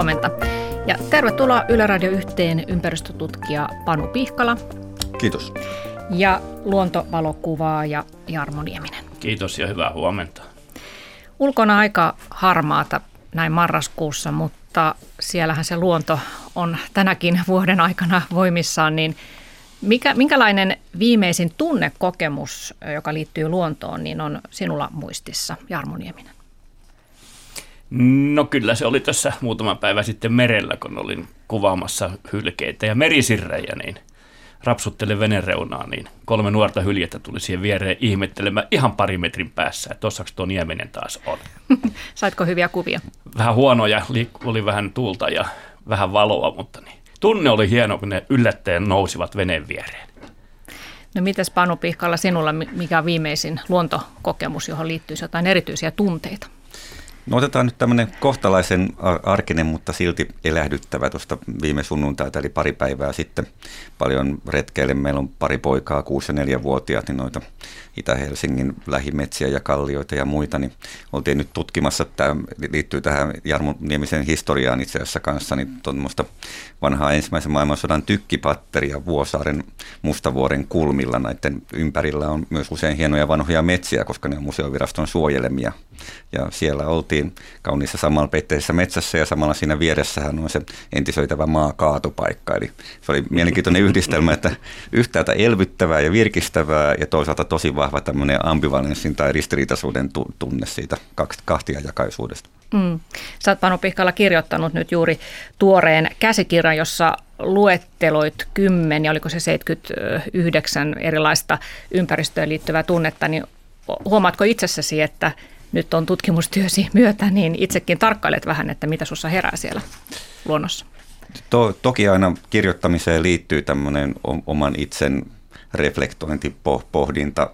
Huomenta. Ja tervetuloa Yle Radio yhteen ympäristötutkija Panu Pihkala. Kiitos. Ja luontovalokuvaaja Jarmo Nieminen. Kiitos ja hyvää huomenta. Ulkona aika harmaata näin marraskuussa, mutta siellähän se luonto on tänäkin vuoden aikana voimissaan, niin mikä, minkälainen viimeisin tunnekokemus, joka liittyy luontoon, niin on sinulla muistissa, Jarmo Nieminen? No kyllä se oli tässä muutama päivä sitten merellä, kun olin kuvaamassa hylkeitä ja merisirrejä, niin rapsuttelin venereunaa, niin kolme nuorta hyljettä tuli siihen viereen ihmettelemään ihan pari metrin päässä, että tossaks tuo Nieminen taas on. Saitko hyviä kuvia? Vähän huonoja, oli vähän tuulta ja vähän valoa, mutta niin. tunne oli hieno, kun ne yllättäen nousivat veneen viereen. No mites Panu Pihkalla sinulla, mikä on viimeisin luontokokemus, johon liittyy jotain erityisiä tunteita? No otetaan nyt tämmöinen kohtalaisen arkinen, mutta silti elähdyttävä tuosta viime sunnuntaita, eli pari päivää sitten. Paljon retkeille. Meillä on pari poikaa, 6- ja 4-vuotiaat, niin noita Itä-Helsingin lähimetsiä ja kallioita ja muita, niin oltiin nyt tutkimassa, tämä liittyy tähän Jarmo Niemisen historiaan itse asiassa kanssa, niin tuommoista vanhaa ensimmäisen maailmansodan tykkipatteria Vuosaaren Mustavuoren kulmilla. Näiden ympärillä on myös usein hienoja vanhoja metsiä, koska ne on museoviraston suojelemia. Ja siellä oltiin kauniissa samanpeitteisessä metsässä ja samalla siinä vieressähän on se entisöitävä maakaatopaikka. Eli se oli mielenkiintoinen yhdistelmä, että yhtäältä elvyttävää ja virkistävää ja toisaalta tosi vahva tämmöinen ambivalenssin tai ristiriitaisuuden tunne siitä kahtiajakaisuudesta. Mm. Sä oot Panu Pihkala kirjoittanut nyt juuri tuoreen käsikirjan, jossa luetteloit kymmenen, oliko se 79 erilaista ympäristöön liittyvää tunnetta, niin huomaatko itsessäsi, että nyt on tutkimustyösi myötä, niin itsekin tarkkailet vähän, että mitä sussa herää siellä luonnossa? To, toki aina kirjoittamiseen liittyy tämmöinen oman itsen reflektointi, pohdinta,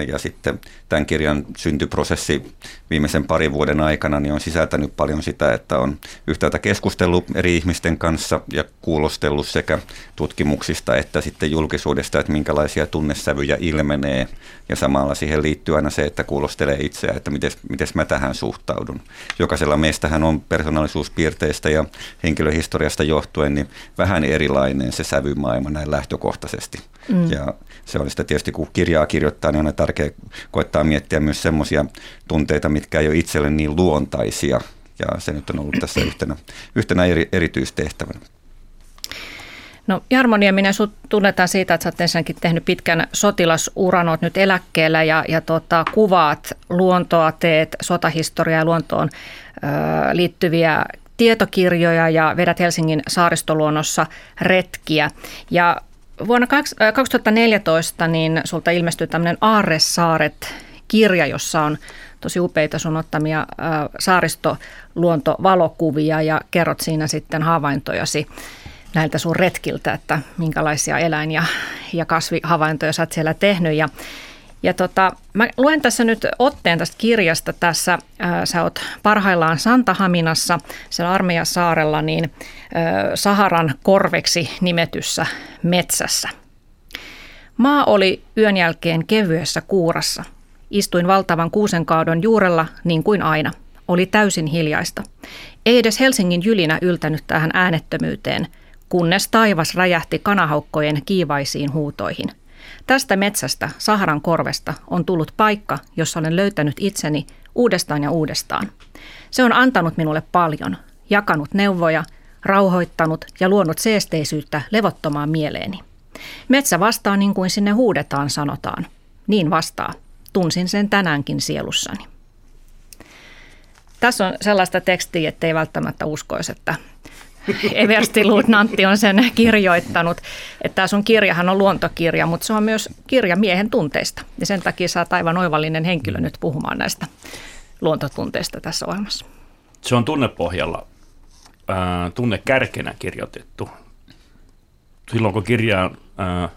ja sitten tämän kirjan syntyprosessi viimeisen parin vuoden aikana niin on sisältänyt paljon sitä, että on yhtäältä keskustellut eri ihmisten kanssa ja kuulostellut sekä tutkimuksista että sitten julkisuudesta, että minkälaisia tunnesävyjä ilmenee. Ja samalla siihen liittyy aina se, että kuulostelee itseä, että miten mä tähän suhtaudun. Jokaisella meistähän on persoonallisuuspiirteistä ja henkilöhistoriasta johtuen niin vähän erilainen se sävymaailma näin lähtökohtaisesti. Mm. Ja se on sitä tietysti, kun kirjaa kirjoittaa, niin on tärkeää koettaa miettiä myös semmoisia tunteita, mitkä ei ole itselle niin luontaisia. Ja se nyt on ollut tässä yhtenä, yhtenä eri, erityistehtävänä. No Jarmo Nieminen, sinut tunnetaan siitä, että sä oot ensinnäkin tehnyt pitkän sotilasuran, oot nyt eläkkeellä ja, ja tota, kuvaat luontoa, teet sotahistoriaa ja luontoon ö, liittyviä tietokirjoja ja vedät Helsingin saaristoluonnossa retkiä. Ja Vuonna 2014 niin sulta ilmestyi tämmöinen Aarresaaret-kirja, jossa on tosi upeita sun ottamia saaristoluontovalokuvia ja kerrot siinä sitten havaintojasi näiltä sun retkiltä, että minkälaisia eläin- ja, ja kasvihavaintoja sä oot siellä tehnyt. Ja ja tota, mä luen tässä nyt otteen tästä kirjasta. Tässä ää, sä oot parhaillaan Santahaminassa, siellä Armeijasaarella, niin ää, Saharan korveksi nimetyssä metsässä. Maa oli yön jälkeen kevyessä kuurassa. Istuin valtavan kuusenkaadon juurella niin kuin aina. Oli täysin hiljaista. Ei edes Helsingin jylinä yltänyt tähän äänettömyyteen, kunnes taivas räjähti kanahaukkojen kiivaisiin huutoihin – Tästä metsästä, Saharan korvesta, on tullut paikka, jossa olen löytänyt itseni uudestaan ja uudestaan. Se on antanut minulle paljon, jakanut neuvoja, rauhoittanut ja luonut seesteisyyttä levottomaan mieleeni. Metsä vastaa niin kuin sinne huudetaan, sanotaan. Niin vastaa. Tunsin sen tänäänkin sielussani. Tässä on sellaista tekstiä, ettei välttämättä uskoisi, että Eversti-luutnantti on sen kirjoittanut. Että tämä sun kirjahan on luontokirja, mutta se on myös kirja miehen tunteista. Ja sen takia oot aivan oivallinen henkilö nyt puhumaan näistä luontotunteista tässä ohjelmassa. Se on tunnepohjalla, äh, tunnekärkenä kirjoitettu. Silloin kun kirjaa äh,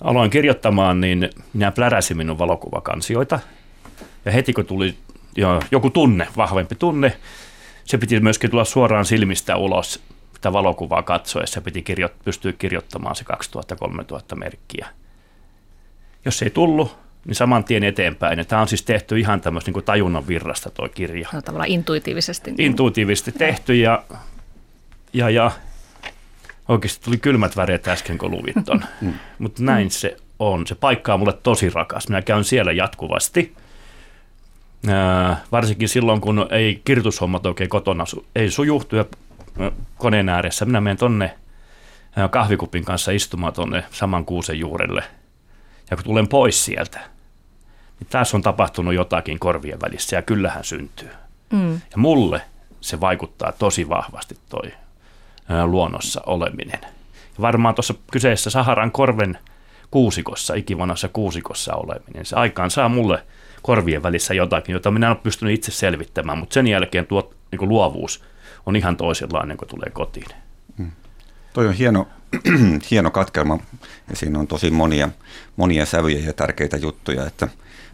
aloin kirjoittamaan, niin minä pläräsin minun valokuvakansioita. Ja heti kun tuli jo, joku tunne, vahvempi tunne, se piti myöskin tulla suoraan silmistä ulos sitä valokuvaa katsoessa, piti kirjo- pystyä kirjoittamaan se 2000-3000 merkkiä. Jos ei tullut, niin saman tien eteenpäin. Ja tämä on siis tehty ihan tämmöistä niin tajunnan virrasta tuo kirja. No, tavallaan intuitiivisesti. Intuitiivisesti tehty ja, ja, ja oikeasti tuli kylmät väreet äsken, kun luvit ton. Mm. Mutta näin se on. Se paikka on mulle tosi rakas. Minä käyn siellä jatkuvasti. Ää, varsinkin silloin, kun ei kirjoitushommat oikein kotona ei sujuhtu ja koneen ääressä. Minä menen tonne kahvikupin kanssa istumaan tonne saman kuusen juurelle. Ja kun tulen pois sieltä, niin tässä on tapahtunut jotakin korvien välissä ja kyllähän syntyy. Mm. Ja mulle se vaikuttaa tosi vahvasti toi luonnossa oleminen. Ja varmaan tuossa kyseessä Saharan korven kuusikossa, ikivanassa kuusikossa oleminen, se aikaan saa mulle korvien välissä jotakin, jota minä en ole pystynyt itse selvittämään, mutta sen jälkeen tuo niin luovuus on ihan toisenlainen, kun tulee kotiin. Hmm. Toi on hieno, hieno katkelma ja siinä on tosi monia, monia sävyjä ja tärkeitä juttuja, että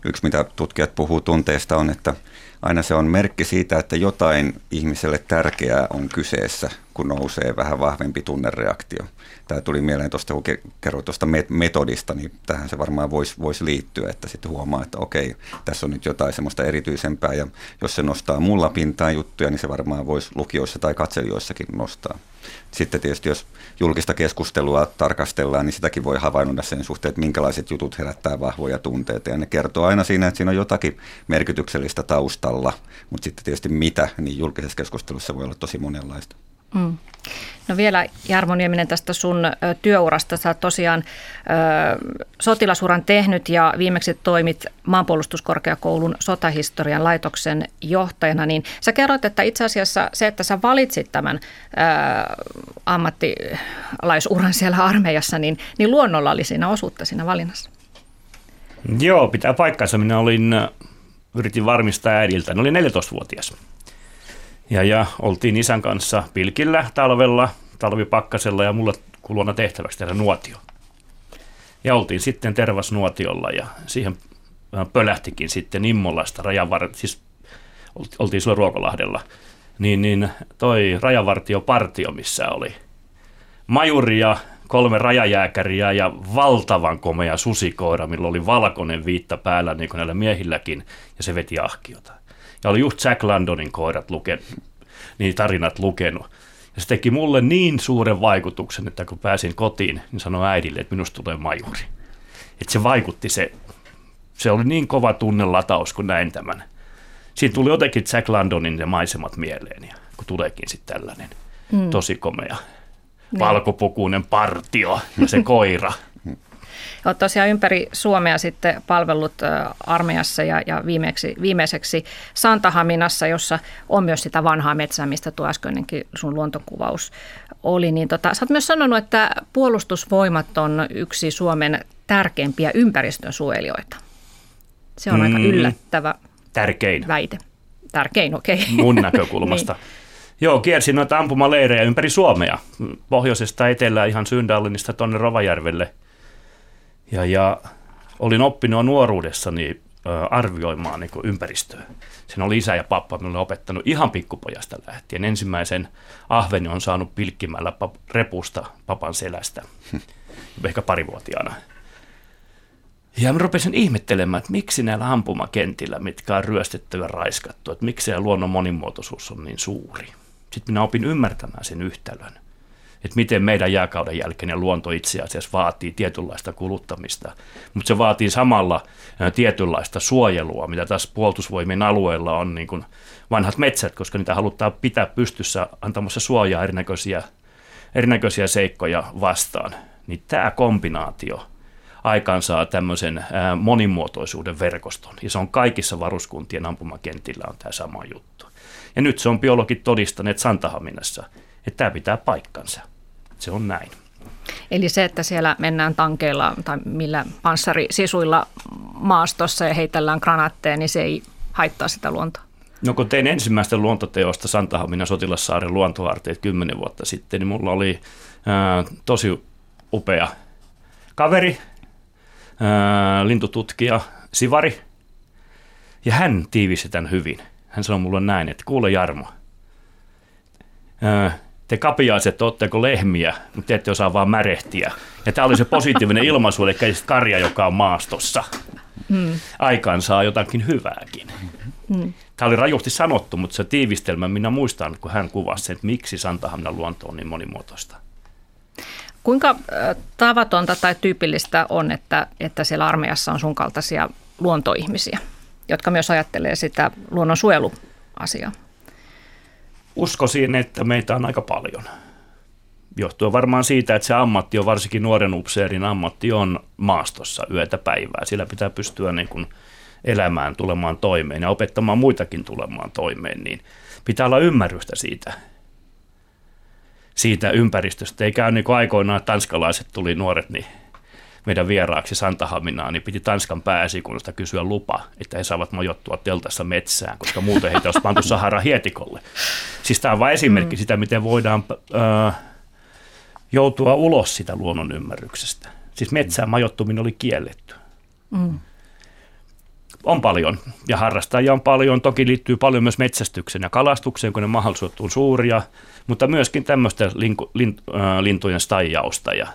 yksi mitä tutkijat puhuu tunteesta on, että aina se on merkki siitä, että jotain ihmiselle tärkeää on kyseessä, kun nousee vähän vahvempi tunnereaktio. Tämä tuli mieleen tuosta, kun kerroit tuosta metodista, niin tähän se varmaan voisi vois liittyä, että sitten huomaa, että okei, tässä on nyt jotain semmoista erityisempää, ja jos se nostaa mulla pintaan juttuja, niin se varmaan voisi lukioissa tai katselijoissakin nostaa. Sitten tietysti, jos julkista keskustelua tarkastellaan, niin sitäkin voi havainnoida sen suhteen, että minkälaiset jutut herättää vahvoja tunteita. Ja ne kertoo aina siinä, että siinä on jotakin merkityksellistä taustalla, mutta sitten tietysti mitä, niin julkisessa keskustelussa voi olla tosi monenlaista. Mm. No vielä Jarmo Nieminen tästä sun työurasta. Sä tosiaan ö, sotilasuran tehnyt ja viimeksi toimit maanpuolustuskorkeakoulun sotahistorian laitoksen johtajana. Niin sä kerroit, että itse asiassa se, että sä valitsit tämän ö, ammattilaisuran siellä armeijassa, niin, niin luonnolla oli siinä osuutta siinä valinnassa. Joo, pitää paikkansa. Minä olin, yritin varmistaa äidiltä. Ne oli 14-vuotias ja, ja oltiin isän kanssa pilkillä talvella, talvipakkasella ja mulla kuluna tehtäväksi tehdä nuotio. Ja oltiin sitten tervasnuotiolla ja siihen pölähtikin sitten Immolasta rajavar... siis oltiin silloin Ruokolahdella, niin, niin toi rajavartiopartio, missä oli majuri ja kolme rajajääkäriä ja valtavan komea susikoira, millä oli valkoinen viitta päällä niin kuin näillä miehilläkin, ja se veti ahkiota. Ja oli just Jack Landonin koirat lukenut, niin tarinat lukenut. Ja se teki mulle niin suuren vaikutuksen, että kun pääsin kotiin, niin sanoi äidille, että minusta tulee majuri. Että se vaikutti se, se oli niin kova tunnelataus, kun näin tämän. Siinä tuli jotenkin Jack Landonin ja maisemat mieleen, ja kun tuleekin sitten tällainen mm. tosi komea niin. valkopukuinen partio ja se koira. Olet tosiaan ympäri Suomea sitten palvellut armeijassa ja, ja viimeksi, viimeiseksi Santahaminassa, jossa on myös sitä vanhaa metsää, mistä tuo äskeinenkin sun luontokuvaus oli. Niin tota, sä oot myös sanonut, että puolustusvoimat on yksi Suomen tärkeimpiä ympäristönsuojelijoita. Se on mm, aika yllättävä tärkein. väite. Tärkein, okei. Okay. Mun näkökulmasta. niin. Joo, kiersin noita ampumaleirejä ympäri Suomea, pohjoisesta etelään ihan Syndallinista tuonne Rovajärvelle – ja, ja olin oppinut nuoruudessani arvioimaan niin ympäristöä. Sen oli isä ja pappa minulle opettanut ihan pikkupojasta lähtien. Ensimmäisen ahveni on saanut pilkkimällä pap- repusta papan selästä, ehkä parivuotiaana. Ja mä rupesin ihmettelemään, että miksi näillä ampumakentillä, mitkä on ryöstetty ja raiskattu, että miksi se luonnon monimuotoisuus on niin suuri. Sitten minä opin ymmärtämään sen yhtälön että miten meidän jääkauden jälkeinen luonto itse asiassa vaatii tietynlaista kuluttamista, mutta se vaatii samalla tietynlaista suojelua, mitä tässä puolustusvoimien alueella on niin kuin vanhat metsät, koska niitä halutaan pitää pystyssä antamassa suojaa erinäköisiä, erinäköisiä seikkoja vastaan. Niin tämä kombinaatio aikaansaa tämmöisen monimuotoisuuden verkoston, ja se on kaikissa varuskuntien ampumakentillä on tämä sama juttu. Ja nyt se on biologit todistaneet Santahaminassa, että tämä pitää paikkansa. Se on näin. Eli se, että siellä mennään tankeilla tai millä panssarisisuilla maastossa ja heitellään granaatteja, niin se ei haittaa sitä luontoa. No kun tein ensimmäistä luontoteosta Santahaminan sotilassaaren luontoarteet kymmenen vuotta sitten, niin mulla oli ää, tosi upea kaveri, ää, lintututkija Sivari, ja hän tiivisi tämän hyvin. Hän sanoi mulle näin, että kuule Jarmo, ää, te kapiaiset ootteko lehmiä, mutta te ette osaa vaan märehtiä. Ja tämä oli se positiivinen ilmaisu, eli karja, joka on maastossa. mm. aikaan saa jotakin hyvääkin. Mm. Tämä oli rajusti sanottu, mutta se tiivistelmä, minä muistan, kun hän kuvasi sen, että miksi Santahaminan luonto on niin monimuotoista. Kuinka tavatonta tai tyypillistä on, että, että siellä armeijassa on sun kaltaisia luontoihmisiä, jotka myös ajattelee sitä luonnonsuojeluasiaa? Uskoisin, että meitä on aika paljon. Johtuen varmaan siitä, että se ammatti on varsinkin nuoren upseerin ammatti on maastossa yötä päivää. Sillä pitää pystyä niin kuin elämään, tulemaan toimeen ja opettamaan muitakin tulemaan toimeen, niin pitää olla ymmärrystä siitä, siitä ympäristöstä. Ei käy niin kuin aikoinaan, tanskalaiset tuli nuoret niin meidän vieraaksi Santahaminaan, niin piti Tanskan pääesikunnasta kysyä lupa, että he saavat majoittua teltassa metsään, koska muuten heitä olisi pantu Sahara hietikolle. Siis tämä on vain esimerkki mm. sitä, miten voidaan äh, joutua ulos sitä luonnon ymmärryksestä. Siis metsään majoittuminen oli kielletty. Mm. On paljon ja harrastajia on paljon. Toki liittyy paljon myös metsästykseen ja kalastukseen, kun ne mahdollisuudet on suuria, mutta myöskin tämmöistä linku, lint, äh, lintujen staijausta ja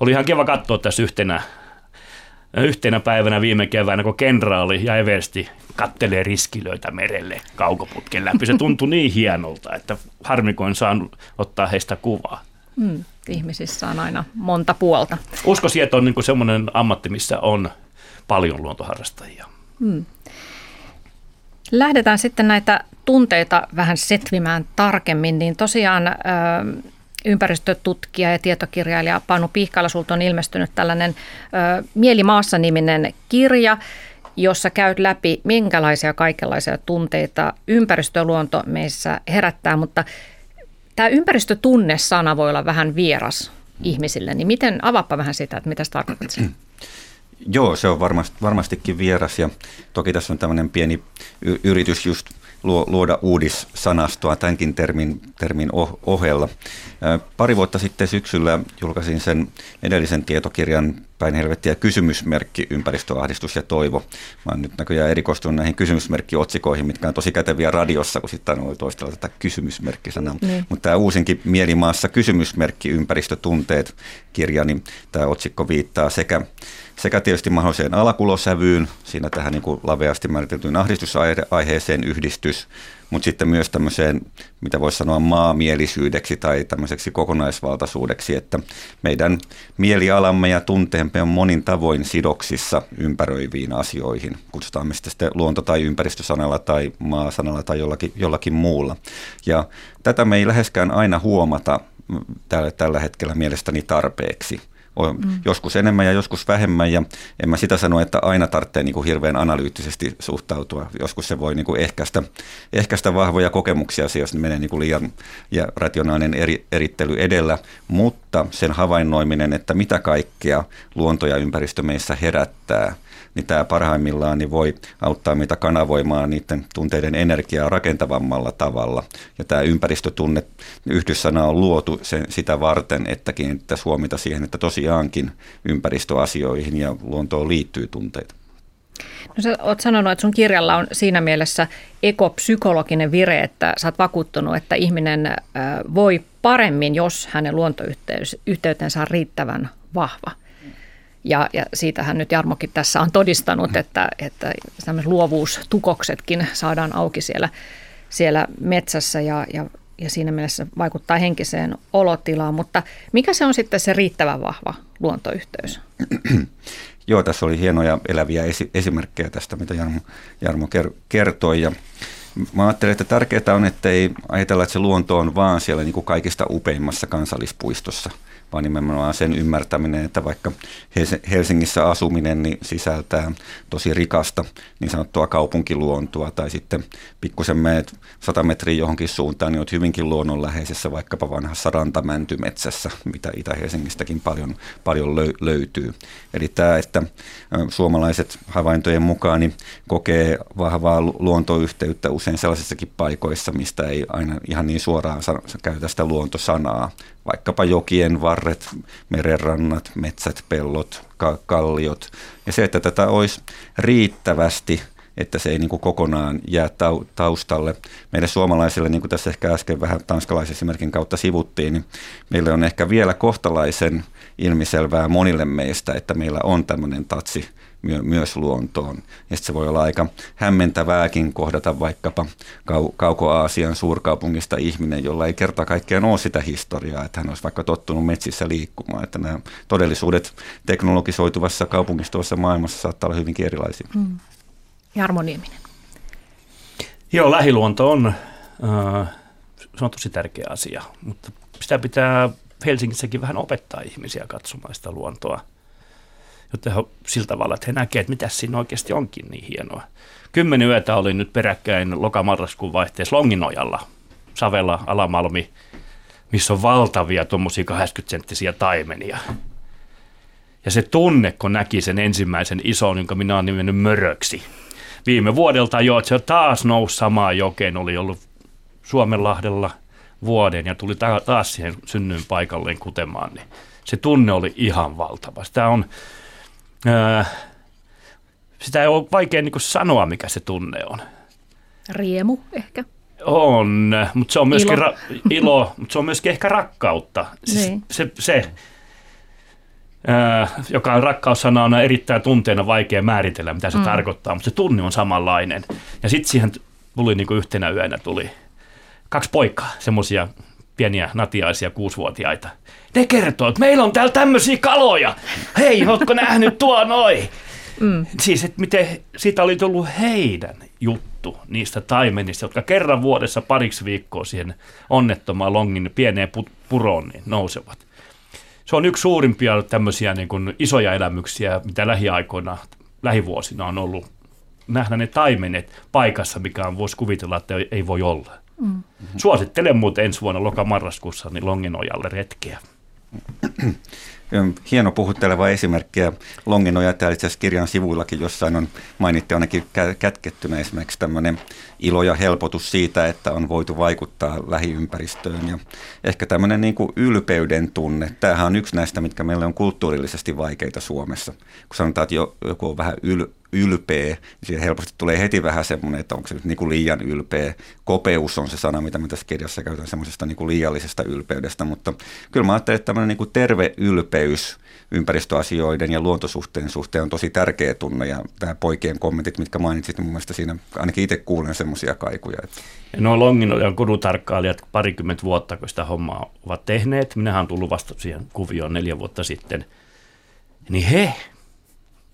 oli ihan kiva katsoa tässä yhtenä, yhtenä päivänä viime keväänä, kun kenraali ja Eversti kattelee riskilöitä merelle kaukoputken läpi. Se tuntui niin hienolta, että harmikoin saan ottaa heistä kuvaa. Mm, ihmisissä on aina monta puolta. Uskoisin, että on niin semmoinen ammatti, missä on paljon luontoharrastajia. Mm. Lähdetään sitten näitä tunteita vähän setvimään tarkemmin, niin tosiaan ympäristötutkija ja tietokirjailija Panu Pihkala, sulta on ilmestynyt tällainen ö, Mieli maassa-niminen kirja, jossa käyt läpi, minkälaisia kaikenlaisia tunteita ympäristöluonto meissä herättää, mutta tämä ympäristötunne-sana voi olla vähän vieras ihmisille, niin miten, avaappa vähän sitä, että mitä se tarkoittaa? Joo, se on varmasti, varmastikin vieras. Ja toki tässä on tämmöinen pieni yritys just luoda uudissanastoa tämänkin termin, termin ohella. Pari vuotta sitten syksyllä julkaisin sen edellisen tietokirjan Päin helvettiä kysymysmerkki, ympäristöahdistus ja toivo. Mä oon nyt näköjään erikoistunut näihin kysymysmerkkiotsikoihin, mitkä on tosi käteviä radiossa, kun sitten on toistella tätä kysymysmerkkisanaa. Niin. Mutta tämä uusinkin Mielimaassa kysymysmerkki, ympäristötunteet kirja, niin tämä otsikko viittaa sekä sekä tietysti mahdolliseen alakulosävyyn, siinä tähän niin kuin laveasti määriteltyyn ahdistusaiheeseen yhdistys, mutta sitten myös tämmöiseen, mitä voisi sanoa maamielisyydeksi tai tämmöiseksi kokonaisvaltaisuudeksi, että meidän mielialamme ja tunteemme on monin tavoin sidoksissa ympäröiviin asioihin. Kutsutaan me sitten luonto- tai ympäristösanalla tai maasanalla tai jollakin, jollakin muulla. Ja tätä me ei läheskään aina huomata tällä, tällä hetkellä mielestäni tarpeeksi mm. joskus enemmän ja joskus vähemmän ja en mä sitä sano, että aina tarvitsee niin kuin hirveän analyyttisesti suhtautua. Joskus se voi niin kuin ehkäistä, ehkäistä vahvoja kokemuksia jos ne menee niin kuin liian ja rationaalinen eri, erittely edellä, mutta sen havainnoiminen, että mitä kaikkea luonto ja ympäristö meissä herättää – niin tämä parhaimmillaan niin voi auttaa meitä kanavoimaan niiden tunteiden energiaa rakentavammalla tavalla. Ja tämä ympäristötunne yhdyssana on luotu sen, sitä varten, että kiinnittäisiin huomiota siihen, että tosiaankin ympäristöasioihin ja luontoon liittyy tunteita. No sä oot sanonut, että sun kirjalla on siinä mielessä ekopsykologinen vire, että sä oot vakuuttunut, että ihminen voi paremmin, jos hänen luontoyhteytensä on riittävän vahva. Ja, ja siitähän nyt Jarmokin tässä on todistanut, että, että luovuustukoksetkin saadaan auki siellä, siellä metsässä ja, ja, ja siinä mielessä vaikuttaa henkiseen olotilaan. Mutta mikä se on sitten se riittävän vahva luontoyhteys? Joo, tässä oli hienoja eläviä esi- esimerkkejä tästä, mitä Jarmo, Jarmo kertoi. Ja mä ajattelen, että tärkeää on, että ei ajatella, että se luonto on vaan siellä niin kuin kaikista upeimmassa kansallispuistossa – vaan nimenomaan sen ymmärtäminen, että vaikka Helsingissä asuminen niin sisältää tosi rikasta niin sanottua kaupunkiluontoa tai sitten pikkusen meet 100 metriä johonkin suuntaan, niin olet hyvinkin luonnonläheisessä vaikkapa vanhassa rantamäntymetsässä, mitä Itä-Helsingistäkin paljon, paljon löytyy. Eli tämä, että suomalaiset havaintojen mukaan niin kokee vahvaa luontoyhteyttä usein sellaisissakin paikoissa, mistä ei aina ihan niin suoraan käytä sitä luontosanaa, vaikkapa jokien varret, merenrannat, metsät, pellot, ka- kalliot. Ja se, että tätä olisi riittävästi, että se ei niin kuin kokonaan jää taustalle. Meille suomalaisille, niin kuin tässä ehkä äsken vähän tanskalaisesimerkin kautta sivuttiin, niin meille on ehkä vielä kohtalaisen ilmiselvää monille meistä, että meillä on tämmöinen tatsi my- myös luontoon. Ja se voi olla aika hämmentävääkin kohdata vaikkapa kau- Kauko-Aasian suurkaupungista ihminen, jolla ei kerta kaikkiaan ole sitä historiaa, että hän olisi vaikka tottunut metsissä liikkumaan. Että nämä todellisuudet teknologisoituvassa kaupungistuessa maailmassa saattaa olla hyvinkin erilaisia. Mm. Jarmo Nieminen. Joo, lähiluonto on, äh, se on tosi tärkeä asia, mutta sitä pitää Helsingissäkin vähän opettaa ihmisiä katsomaan sitä luontoa, jotta he, sillä tavalla, että he näkevät, että mitä siinä oikeasti onkin niin hienoa. Kymmenen yötä oli nyt peräkkäin lokamarraskuun vaihteessa Longinojalla, Savella, Alamalmi, missä on valtavia tuommoisia 80-senttisiä taimenia. Ja se tunne, kun näki sen ensimmäisen ison, jonka minä olen nimennyt möröksi, viime vuodelta jo, että se taas nousi samaan jokeen, oli ollut Suomenlahdella vuoden ja tuli taas siihen synnyin paikalleen kutemaan, niin se tunne oli ihan valtava. Sitä on, ää, sitä ei ole vaikea niin sanoa, mikä se tunne on. Riemu ehkä. On, mutta se on myöskin ilo, ra- ilo mutta se on myöskin ehkä rakkautta. Siis niin. se, se, joka on rakkaussana on erittäin tunteena vaikea määritellä, mitä se mm. tarkoittaa, mutta se tunne on samanlainen. Ja sitten siihen tuli niin kuin yhtenä yönä tuli kaksi poikaa, semmoisia pieniä natiaisia kuusivuotiaita. Ne kertoo, että meillä on täällä tämmöisiä kaloja. Hei, ootko nähnyt tuo noin? Mm. Siis, että miten siitä oli tullut heidän juttu niistä taimenista, jotka kerran vuodessa pariksi viikkoa siihen onnettomaan longin pieneen puroon niin nousevat se on yksi suurimpia tämmöisiä niin kuin isoja elämyksiä, mitä lähiaikoina, lähivuosina on ollut. Nähdä ne taimenet paikassa, mikä on, voisi kuvitella, että ei voi olla. Mm. Suosittelen muuten ensi vuonna loka-marraskuussa niin Longinojalle retkeä. hieno puhutteleva esimerkki. Ja Longinoja täällä itse asiassa kirjan sivuillakin jossain on mainittu ainakin kätkettynä esimerkiksi tämmöinen ilo ja helpotus siitä, että on voitu vaikuttaa lähiympäristöön. Ja ehkä tämmöinen niin kuin ylpeyden tunne. Tämähän on yksi näistä, mitkä meille on kulttuurillisesti vaikeita Suomessa. Kun sanotaan, että joku on vähän yl, ylpeä, niin helposti tulee heti vähän semmoinen, että onko se nyt niin kuin liian ylpeä. Kopeus on se sana, mitä me tässä kirjassa käytän semmoisesta niin kuin liiallisesta ylpeydestä, mutta kyllä mä ajattelen, että tämmöinen niin kuin terve ylpeys ympäristöasioiden ja luontosuhteen suhteen on tosi tärkeä tunne ja tämä poikien kommentit, mitkä mainitsit, niin mun mielestä siinä ainakin itse kuulen semmoisia kaikuja. Ja nuo Longinojan kudutarkkailijat parikymmentä vuotta, kun sitä hommaa ovat tehneet, minähän on tullut vasta siihen kuvioon neljä vuotta sitten, niin he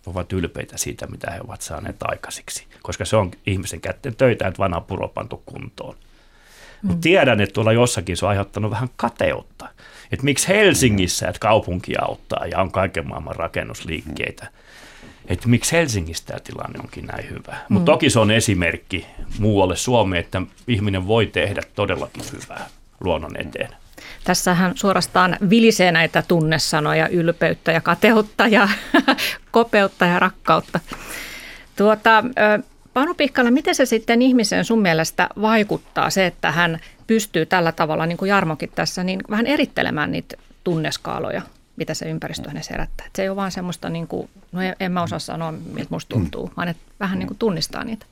ovat ylpeitä siitä, mitä he ovat saaneet aikaisiksi, koska se on ihmisen kätten töitä, että vanha puro pantu kuntoon. Mm. Mutta tiedän, että tuolla jossakin se on aiheuttanut vähän kateutta. Että miksi Helsingissä, että kaupunki auttaa ja on kaiken maailman rakennusliikkeitä. Että miksi Helsingissä tämä tilanne onkin näin hyvä. Mutta mm. toki se on esimerkki muualle Suomeen, että ihminen voi tehdä todellakin hyvää luonnon eteen. Tässähän suorastaan vilisee näitä tunnesanoja, ylpeyttä ja kateutta ja kopeutta ja rakkautta. Tuota, Panu Pihkala, miten se sitten ihmiseen sun mielestä vaikuttaa se, että hän pystyy tällä tavalla, niin kuin Jarmokin tässä, niin vähän erittelemään niitä tunneskaaloja, mitä se ympäristö hänessä herättää. Se ei ole vaan semmoista, niin kuin, no en mä osaa sanoa, miltä musta tuntuu, vaan että vähän niin kuin tunnistaa niitä.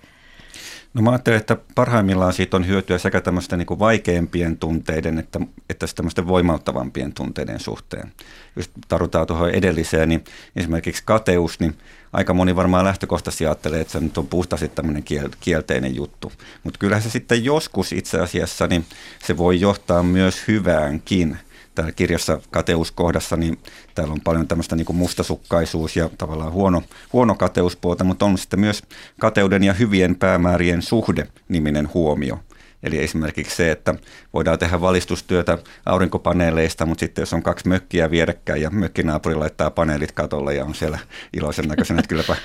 No mä ajattelen, että parhaimmillaan siitä on hyötyä sekä tämmöisten niin vaikeampien tunteiden että, että tämmöisten voimauttavampien tunteiden suhteen. Jos tarvitaan tuohon edelliseen, niin esimerkiksi kateus, niin aika moni varmaan lähtökohtaisesti ajattelee, että se nyt on puhtaasti tämmöinen kielteinen juttu. Mutta kyllähän se sitten joskus itse asiassa, niin se voi johtaa myös hyväänkin – täällä kirjassa kateuskohdassa, niin täällä on paljon tämmöistä niin mustasukkaisuus ja tavallaan huono, huono kateuspuolta, mutta on sitten myös kateuden ja hyvien päämäärien suhde niminen huomio. Eli esimerkiksi se, että voidaan tehdä valistustyötä aurinkopaneeleista, mutta sitten jos on kaksi mökkiä vierekkäin ja mökkinaapuri laittaa paneelit katolle ja on siellä iloisen näköisen, että kylläpä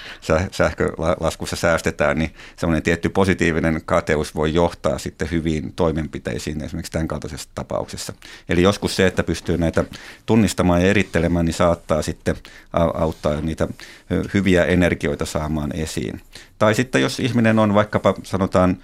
sähkölaskussa säästetään, niin semmoinen tietty positiivinen kateus voi johtaa sitten hyviin toimenpiteisiin esimerkiksi tämän kaltaisessa tapauksessa. Eli joskus se, että pystyy näitä tunnistamaan ja erittelemään, niin saattaa sitten auttaa niitä hyviä energioita saamaan esiin. Tai sitten jos ihminen on vaikkapa sanotaan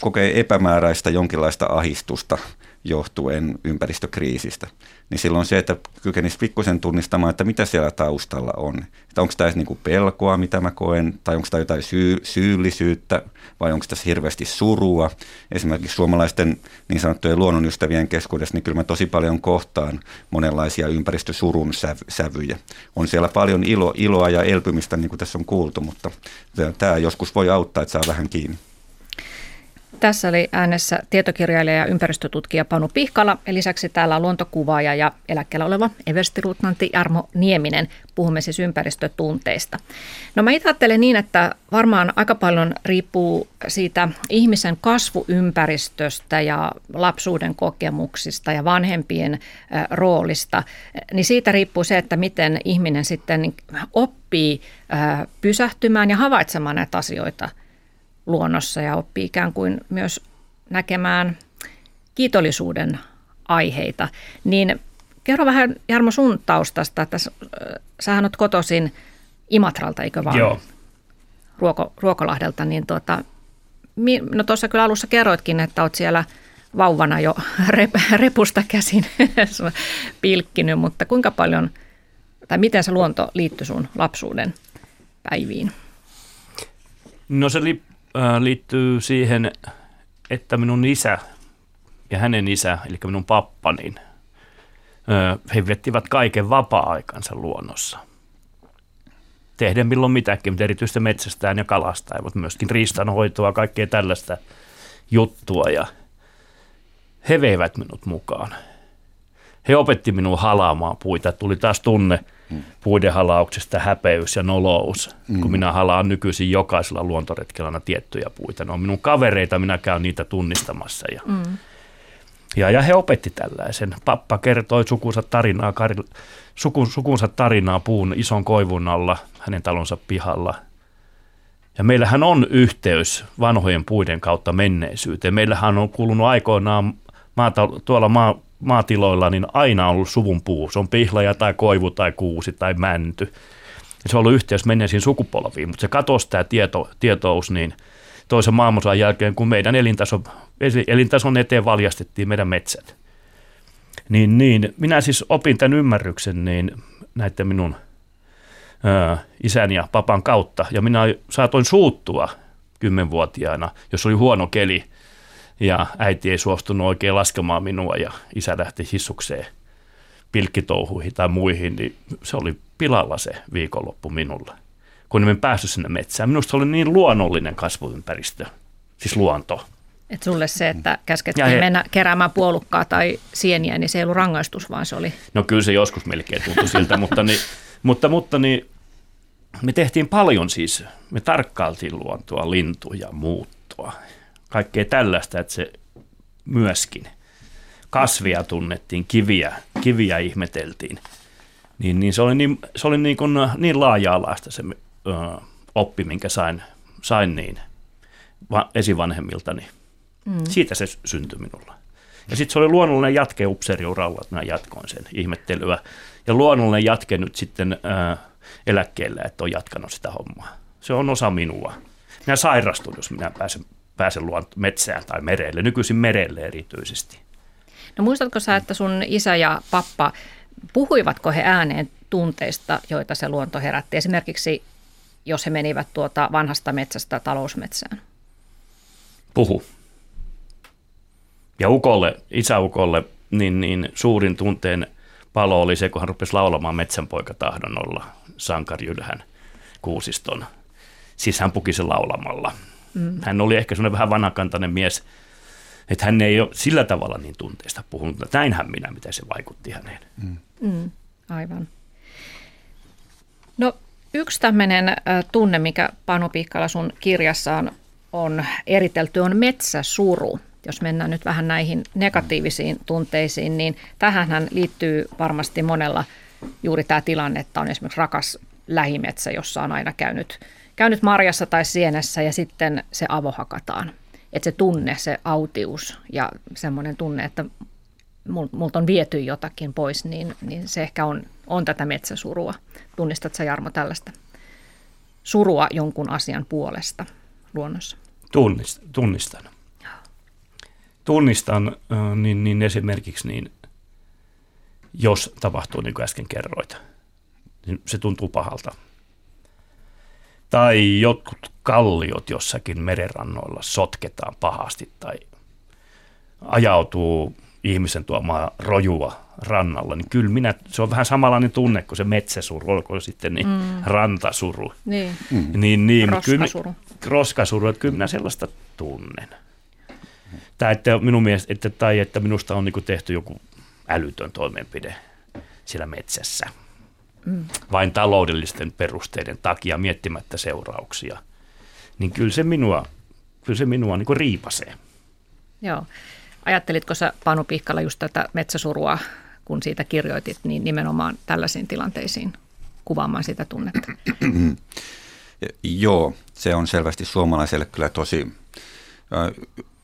kokee epämääräistä jonkinlaista ahistusta johtuen ympäristökriisistä. Niin silloin se, että kykenisi pikkusen tunnistamaan, että mitä siellä taustalla on. Että onko tämä niin pelkoa, mitä mä koen, tai onko tämä jotain syy, syyllisyyttä, vai onko tässä hirveästi surua. Esimerkiksi suomalaisten niin sanottujen luonnonystävien keskuudessa, niin kyllä mä tosi paljon kohtaan monenlaisia ympäristösurun sävyjä. On siellä paljon ilo, iloa ja elpymistä, niin kuin tässä on kuultu, mutta tämä joskus voi auttaa, että saa vähän kiinni. Tässä oli äänessä tietokirjailija ja ympäristötutkija Panu Pihkala ja lisäksi täällä on luontokuvaaja ja eläkkeellä oleva everstiluutnantti Jarmo Nieminen. Puhumme siis ympäristötunteista. No mä ajattelen niin, että varmaan aika paljon riippuu siitä ihmisen kasvuympäristöstä ja lapsuuden kokemuksista ja vanhempien roolista. Niin siitä riippuu se, että miten ihminen sitten oppii pysähtymään ja havaitsemaan näitä asioita – luonnossa ja oppii ikään kuin myös näkemään kiitollisuuden aiheita. Niin kerro vähän Jarmo sun taustasta, että sähän oot kotoisin Imatralta, eikö vaan? Joo. Ruoko, Ruokolahdelta, niin tuota, no tuossa kyllä alussa kerroitkin, että oot siellä vauvana jo repusta käsin pilkkinyt, mutta kuinka paljon, tai miten se luonto liittyy sun lapsuuden päiviin? No se li, liittyy siihen, että minun isä ja hänen isä, eli minun pappa, niin he vettivät kaiken vapaa-aikansa luonnossa. Tehden milloin mitäkin, mutta erityisesti metsästään ja kalastaa, mutta myöskin riistanhoitoa, kaikkea tällaista juttua. Ja he veivät minut mukaan. He opetti minua halaamaan puita. Tuli taas tunne – mm. puiden halauksesta häpeys ja nolous, mm. kun minä halaan nykyisin jokaisella luontoretkellä aina tiettyjä puita. Ne on minun kavereita, minä käyn niitä tunnistamassa. Ja, mm. ja, ja he opetti tällaisen. Pappa kertoi sukunsa tarinaa, Karil, suku, sukunsa tarinaa puun ison koivun alla, hänen talonsa pihalla. Ja meillähän on yhteys vanhojen puiden kautta menneisyyteen. Meillähän on kuulunut aikoinaan maata, tuolla maa, maatiloilla niin aina on ollut suvun puu. Se on pihlaja tai koivu tai kuusi tai mänty. Se on ollut yhteys menneisiin sukupolviin, mutta se katosi tämä tieto, tietous niin toisen maailmansodan jälkeen, kun meidän elintaso, elintason eteen valjastettiin meidän metsät. Niin, niin, minä siis opin tämän ymmärryksen niin näiden minun ö, isän ja papan kautta, ja minä saatoin suuttua kymmenvuotiaana, jos oli huono keli – ja äiti ei suostunut oikein laskemaan minua ja isä lähti hissukseen pilkkitouhuihin tai muihin, niin se oli pilalla se viikonloppu minulla, kun en päässyt sinne metsään. Minusta se oli niin luonnollinen kasvuympäristö, siis luonto. Et sulle se, että käskettiin he... mennä keräämään puolukkaa tai sieniä, niin se ei ollut rangaistus, vaan se oli... No kyllä se joskus melkein tuntui siltä, mutta, niin, mutta, mutta niin, me tehtiin paljon siis, me tarkkailtiin luontoa, lintuja, muuttoa kaikkea tällaista, että se myöskin kasvia tunnettiin, kiviä, kiviä ihmeteltiin. Niin, niin se oli niin, se oli niin, kuin, niin laaja-alaista se ö, oppi, minkä sain, sain niin va, esivanhemmiltani. Mm. Siitä se syntyi minulla. Ja sitten se oli luonnollinen jatke upseeriuralla, että mä jatkoin sen ihmettelyä. Ja luonnollinen jatke nyt sitten ö, eläkkeellä, että on jatkanut sitä hommaa. Se on osa minua. Minä sairastun, jos minä pääsen pääse luont- metsään tai merelle, nykyisin merelle erityisesti. No muistatko sä, että sun isä ja pappa, puhuivatko he ääneen tunteista, joita se luonto herätti? Esimerkiksi jos he menivät tuota vanhasta metsästä talousmetsään? Puhu. Ja ukolle, isäukolle, niin, niin suurin tunteen palo oli se, kun hän rupesi laulamaan metsänpoika tahdon olla sankarjylhän kuusiston. Siis hän puki sen laulamalla. Mm. Hän oli ehkä sellainen vähän vanhakantainen mies, että hän ei ole sillä tavalla niin tunteista puhunut. Näinhän minä, mitä se vaikutti häneen. Mm. Mm, aivan. No yksi tämmöinen tunne, mikä Panu Pikkala sun kirjassa on, on eritelty, on metsäsuru. Jos mennään nyt vähän näihin negatiivisiin tunteisiin, niin tähän liittyy varmasti monella juuri tämä tilanne, että on esimerkiksi rakas lähimetsä, jossa on aina käynyt – käynyt marjassa tai sienessä ja sitten se avohakataan. Että se tunne, se autius ja semmoinen tunne, että multa on viety jotakin pois, niin, niin se ehkä on, on tätä metsäsurua. Tunnistatko Jarmo tällaista surua jonkun asian puolesta luonnossa? Tunnist, tunnistan. tunnistan niin, niin esimerkiksi, niin jos tapahtuu niin kuin äsken kerroit, niin se tuntuu pahalta. Tai jotkut kalliot jossakin merenrannoilla sotketaan pahasti tai ajautuu ihmisen tuomaa rojua rannalla, niin kyllä minä, se on vähän samanlainen tunne kuin se metsäsuru, olkoon sitten niin mm. rantasuru. Niin, mm. niin, niin roskasuru. Kyllä, roskasuru, että kyllä minä sellaista tunnen. Tai että, minun mielestä, että, tai että minusta on niin tehty joku älytön toimenpide siellä metsässä. Mm. Vain taloudellisten perusteiden takia miettimättä seurauksia. Niin kyllä se minua, kyllä se minua niin riipasee. Joo. Ajattelitko sä Panu Pihkala just tätä metsäsurua, kun siitä kirjoitit, niin nimenomaan tällaisiin tilanteisiin kuvaamaan sitä tunnetta? Joo, se on selvästi suomalaiselle kyllä tosi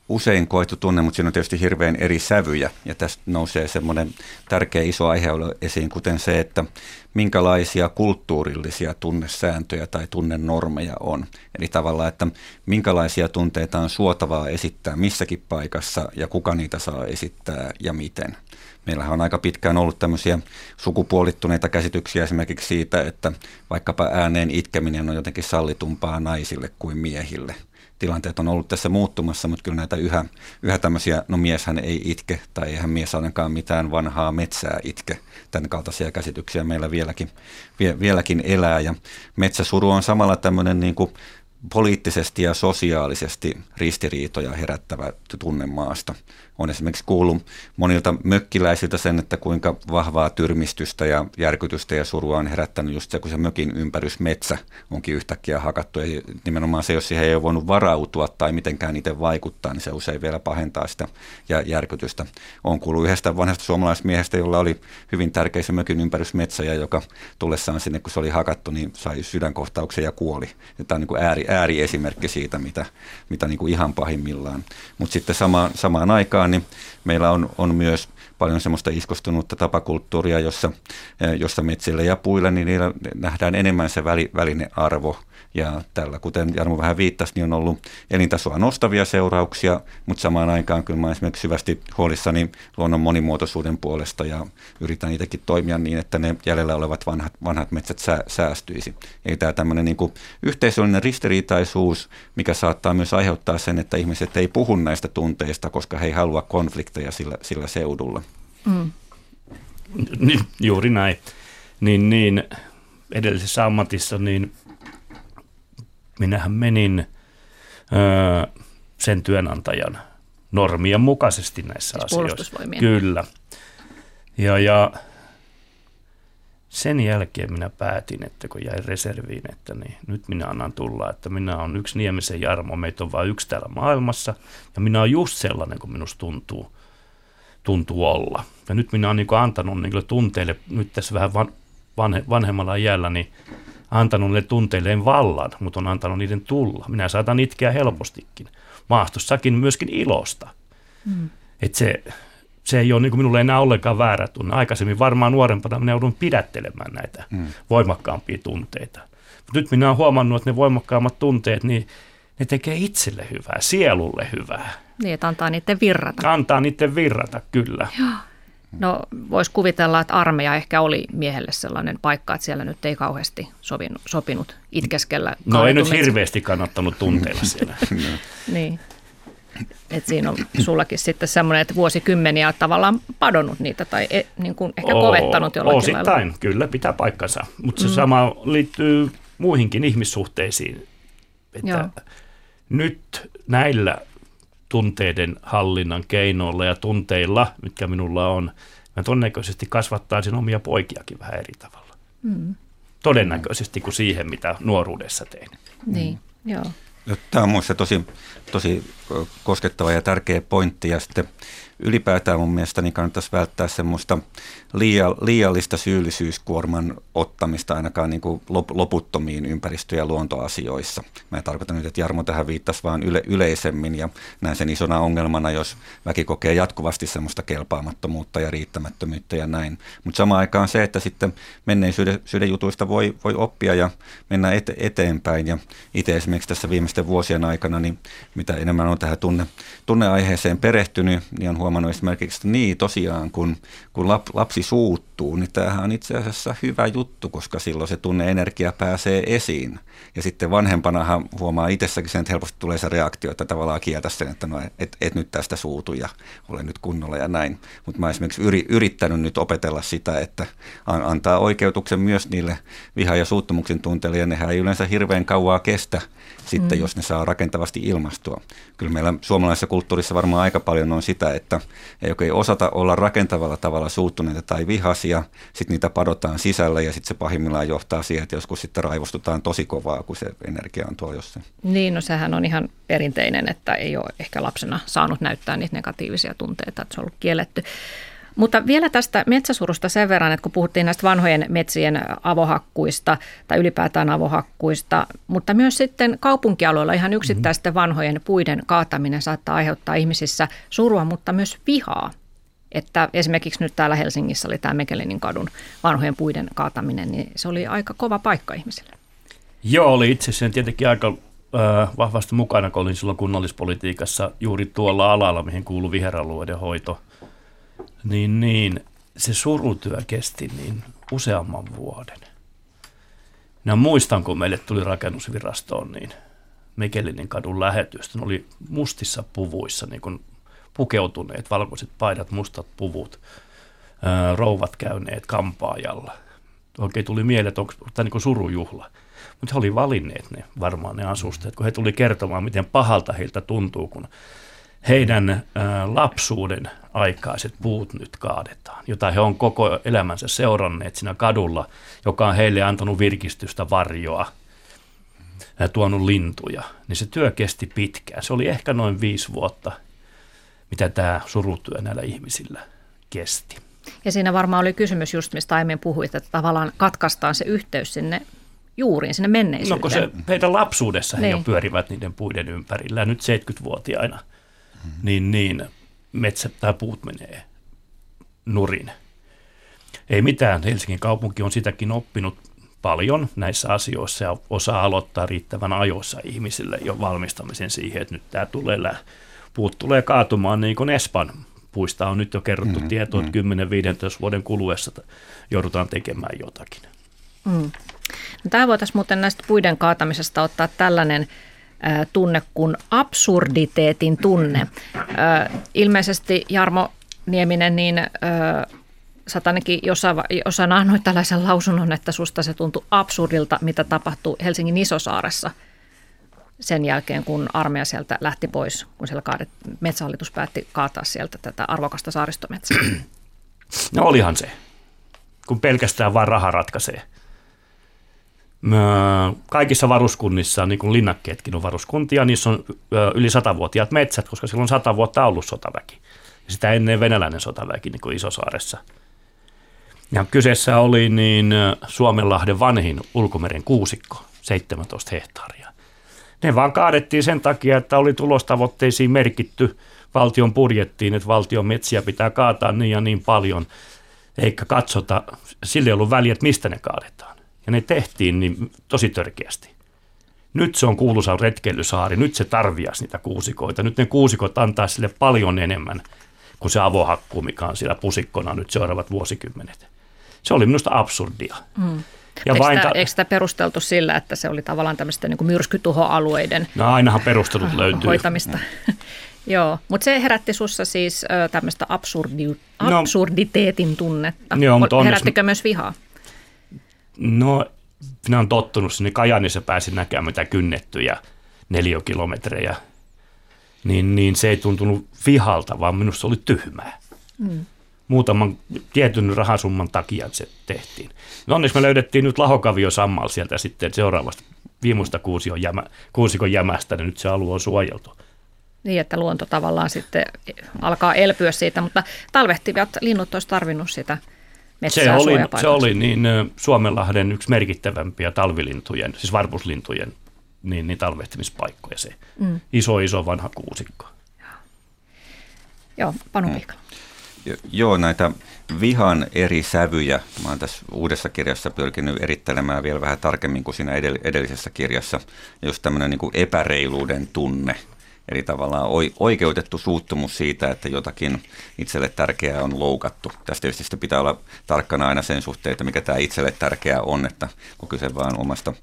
usein koettu tunne, mutta siinä on tietysti hirveän eri sävyjä. Ja tästä nousee semmoinen tärkeä iso aihe esiin, kuten se, että minkälaisia kulttuurillisia tunnesääntöjä tai tunnenormeja on. Eli tavallaan, että minkälaisia tunteita on suotavaa esittää missäkin paikassa ja kuka niitä saa esittää ja miten. Meillähän on aika pitkään ollut tämmöisiä sukupuolittuneita käsityksiä esimerkiksi siitä, että vaikkapa ääneen itkeminen on jotenkin sallitumpaa naisille kuin miehille – tilanteet on ollut tässä muuttumassa, mutta kyllä näitä yhä, yhä tämmöisiä, no mieshän ei itke tai eihän mies ainakaan mitään vanhaa metsää itke. Tämän kaltaisia käsityksiä meillä vieläkin, vie, vieläkin elää ja metsäsuru on samalla tämmöinen niin kuin poliittisesti ja sosiaalisesti ristiriitoja herättävä tunne maasta on esimerkiksi kuullut monilta mökkiläisiltä sen, että kuinka vahvaa tyrmistystä ja järkytystä ja surua on herättänyt just se, kun se mökin ympärysmetsä onkin yhtäkkiä hakattu. Ja nimenomaan se, jos siihen ei ole voinut varautua tai mitenkään itse vaikuttaa, niin se usein vielä pahentaa sitä ja järkytystä. On kuullut yhdestä vanhasta suomalaismiehestä, jolla oli hyvin tärkeä se mökin ympärysmetsä ja joka tullessaan sinne, kun se oli hakattu, niin sai sydänkohtauksen ja kuoli. Ja tämä on niin kuin ääri, ääriesimerkki siitä, mitä, mitä niin kuin ihan pahimmillaan. Mutta sitten sama, samaan aikaan aikaan, niin meillä on, on myös paljon semmoista iskostunutta tapakulttuuria, jossa, eh, jossa metsillä ja puilla niin niillä nähdään enemmän se väli, välinearvo ja tällä, kuten Jarmo vähän viittasi, niin on ollut elintasoa nostavia seurauksia, mutta samaan aikaan kyllä mä esimerkiksi syvästi huolissani luonnon monimuotoisuuden puolesta ja yritän itsekin toimia niin, että ne jäljellä olevat vanhat, vanhat metsät sää, säästyisi. Eli tämä tämmöinen niin yhteisöllinen ristiriitaisuus, mikä saattaa myös aiheuttaa sen, että ihmiset ei puhu näistä tunteista, koska he ei halua konflikteja sillä, sillä seudulla. Mm. Niin, juuri näin. Niin, niin edellisessä ammatissa niin minähän menin öö, sen työnantajan normien mukaisesti näissä siis asioissa. Kyllä. Ja, ja sen jälkeen minä päätin, että kun jäin reserviin, että niin, nyt minä annan tulla, että minä olen yksi Niemisen Jarmo, meitä on vain yksi täällä maailmassa, ja minä olen just sellainen kuin minusta tuntuu, tuntuu olla. Ja nyt minä olen niin antanut niin tunteille, nyt tässä vähän van, vanhe, vanhemmalla iällä, niin antanut niille tunteilleen vallan, mutta on antanut niiden tulla. Minä saatan itkeä helpostikin. Maastossakin myöskin ilosta. Mm. Et se, se ei ole niin minulle enää ollenkaan väärä tunne. Aikaisemmin varmaan nuorempana minä joudun pidättelemään näitä mm. voimakkaampia tunteita. Mutta nyt minä olen huomannut, että ne voimakkaammat tunteet, niin ne tekee itselle hyvää, sielulle hyvää. Niin, että antaa niiden virrata. Antaa niiden virrata, kyllä. Joo. No voisi kuvitella, että armeija ehkä oli miehelle sellainen paikka, että siellä nyt ei kauheasti sopinut, sopinut itkeskellä. No ei nyt hirveästi kannattanut tunteilla siellä. niin. Et siinä on sullakin sitten semmoinen, että vuosikymmeniä on tavallaan padonnut niitä tai e, niin kuin ehkä kovettanut jollakin osittain, lailla. kyllä, pitää paikkansa. Mutta se mm. sama liittyy muihinkin ihmissuhteisiin. Että Joo. nyt näillä tunteiden hallinnan keinoilla ja tunteilla, mitkä minulla on, mä todennäköisesti kasvattaisin omia poikiakin vähän eri tavalla. Mm. Todennäköisesti kuin siihen, mitä nuoruudessa tein. Niin, mm. joo. Tämä on minusta tosi, tosi koskettava ja tärkeä pointti. Ja sitten ylipäätään mun mielestä niin kannattaisi välttää semmoista liiallista syyllisyyskuorman ottamista ainakaan niin kuin loputtomiin ympäristö- ja luontoasioissa. Mä en tarkoita nyt, että Jarmo tähän viittasi vaan yle, yleisemmin ja näen sen isona ongelmana, jos väki kokee jatkuvasti semmoista kelpaamattomuutta ja riittämättömyyttä ja näin. Mutta samaan aikaan se, että sitten menneisyyden jutuista voi, voi oppia ja mennä ete, eteenpäin. Ja itse esimerkiksi tässä viimeisten vuosien aikana, niin mitä enemmän on tähän tunne, tunneaiheeseen perehtynyt, niin on huomannut esimerkiksi, että niin tosiaan, kun, kun lap, lapsi suuttuu, niin tämähän on itse asiassa hyvä juttu, koska silloin se tunneenergia pääsee esiin. Ja sitten vanhempanahan huomaa itsessäkin sen, että helposti tulee se reaktio, että tavallaan kieltä sen, että no et, et nyt tästä suutu ja ole nyt kunnolla ja näin. Mutta mä esimerkiksi yri, yrittänyt nyt opetella sitä, että antaa oikeutuksen myös niille viha- ja suuttumuksen tunteille, ja nehän ei yleensä hirveän kauaa kestä sitten, mm. jos ne saa rakentavasti ilmastua. Kyllä meillä suomalaisessa kulttuurissa varmaan aika paljon on sitä, että ei oikein osata olla rakentavalla tavalla suuttuneita tai vihasia, sitten niitä padotaan sisällä ja sitten se pahimmillaan johtaa siihen, että joskus sitten raivostutaan tosi kovaa, kun se energia on tuolla jossain. Niin, no sehän on ihan perinteinen, että ei ole ehkä lapsena saanut näyttää niitä negatiivisia tunteita, että se on ollut kielletty. Mutta vielä tästä metsäsurusta sen verran, että kun puhuttiin näistä vanhojen metsien avohakkuista tai ylipäätään avohakkuista, mutta myös sitten kaupunkialueilla ihan yksittäisten mm-hmm. vanhojen puiden kaataminen saattaa aiheuttaa ihmisissä surua, mutta myös vihaa. Että esimerkiksi nyt täällä Helsingissä oli tämä Mekelinin kadun vanhojen puiden kaataminen, niin se oli aika kova paikka ihmisille. Joo, oli itse asiassa tietenkin aika äh, vahvasti mukana, kun olin silloin kunnallispolitiikassa juuri tuolla alalla, mihin kuuluu viheralueiden hoito – niin, niin se surutyö kesti niin useamman vuoden. Minä muistan, kun meille tuli rakennusvirastoon, niin Mekelinin kadun lähetystä. Ne oli mustissa puvuissa, niin kuin pukeutuneet, valkoiset paidat, mustat puvut, rouvat käyneet kampaajalla. Oikein tuli mieleen, että onko tämä niin surujuhla. Mutta he oli valinneet ne varmaan ne asusteet, kun he tuli kertomaan, miten pahalta heiltä tuntuu, kun heidän ä, lapsuuden aikaiset puut nyt kaadetaan, jota he on koko elämänsä seuranneet siinä kadulla, joka on heille antanut virkistystä varjoa ja tuonut lintuja, niin se työ kesti pitkään. Se oli ehkä noin viisi vuotta, mitä tämä surutyö näillä ihmisillä kesti. Ja siinä varmaan oli kysymys just, mistä aiemmin puhuit, että tavallaan katkaistaan se yhteys sinne juuriin, sinne menneisyyteen. No kun se heidän lapsuudessa he niin. jo pyörivät niiden puiden ympärillä, nyt 70-vuotiaina – niin, niin metsät tai puut menee nurin. Ei mitään, Helsingin kaupunki on sitäkin oppinut paljon näissä asioissa ja osaa aloittaa riittävän ajoissa ihmisille jo valmistamisen siihen, että nyt tämä tulee, puut tulee kaatumaan niin kuin Espan puista on nyt jo kerrottu mm, tietoa, mm. että 10-15 vuoden kuluessa joudutaan tekemään jotakin. Mm. No, tämä voitaisiin muuten näistä puiden kaatamisesta ottaa tällainen tunne kuin absurditeetin tunne. Ilmeisesti Jarmo Nieminen, niin sä ainakin jossain, jossain annoit tällaisen lausunnon, että susta se tuntui absurdilta, mitä tapahtui Helsingin Isosaaressa sen jälkeen, kun armeija sieltä lähti pois, kun siellä kaadet, metsähallitus päätti kaataa sieltä tätä arvokasta saaristometsää. No olihan se, kun pelkästään vain raha ratkaisee kaikissa varuskunnissa, niin kuin linnakkeetkin on varuskuntia, niissä on yli satavuotiaat metsät, koska silloin sata vuotta ollut sotaväki. Ja sitä ennen venäläinen sotaväki niin kuin Isosaaressa. Ja kyseessä oli niin Suomenlahden vanhin ulkomeren kuusikko, 17 hehtaaria. Ne vaan kaadettiin sen takia, että oli tulostavoitteisiin merkitty valtion budjettiin, että valtion metsiä pitää kaataa niin ja niin paljon, eikä katsota, sille ei ollut väliä, että mistä ne kaadetaan. Ja ne tehtiin niin tosi törkeästi. Nyt se on kuuluisa retkeilysaari, nyt se tarviaisi niitä kuusikoita. Nyt ne kuusikot antaa sille paljon enemmän kuin se avohakku, mikä on siellä pusikkona nyt seuraavat vuosikymmenet. Se oli minusta absurdia. Mm. Ja eikö, vain ta- eikö sitä perusteltu sillä, että se oli tavallaan tämmöistä niin myrskytuhoalueiden no, ainahan perustelut löytyy. hoitamista? Joo, mutta se herätti sinussa siis tämmöistä absurdi- no. absurditeetin tunnetta. Joo, mutta Herättikö myös vihaa? No, minä olen tottunut sinne Kajanissa pääsin näkemään mitä kynnettyjä neliökilometrejä. Niin, niin se ei tuntunut vihalta, vaan minusta se oli tyhmää. Mm. Muutaman tietyn rahasumman takia se tehtiin. No onneksi me löydettiin nyt lahokavio sammal sieltä sitten seuraavasta viimusta kuusikon, jämä, kuusikon jämästä, niin nyt se alue on suojeltu. Niin, että luonto tavallaan sitten alkaa elpyä siitä, mutta talvehtivat linnut olisi tarvinnut sitä metsää se oli, se oli niin Suomenlahden yksi merkittävämpiä talvilintujen, siis varpuslintujen niin, niin talvehtimispaikkoja se mm. iso iso vanha kuusikko. Joo, Panu mm. Joo, näitä vihan eri sävyjä. Mä oon tässä uudessa kirjassa pyrkinyt erittelemään vielä vähän tarkemmin kuin siinä edellisessä kirjassa. Just tämmöinen niin epäreiluuden tunne – Eli tavallaan oikeutettu suuttumus siitä, että jotakin itselle tärkeää on loukattu. Tästä tietysti pitää olla tarkkana aina sen suhteen, että mikä tämä itselle tärkeää on, että kun kyse vaan omasta,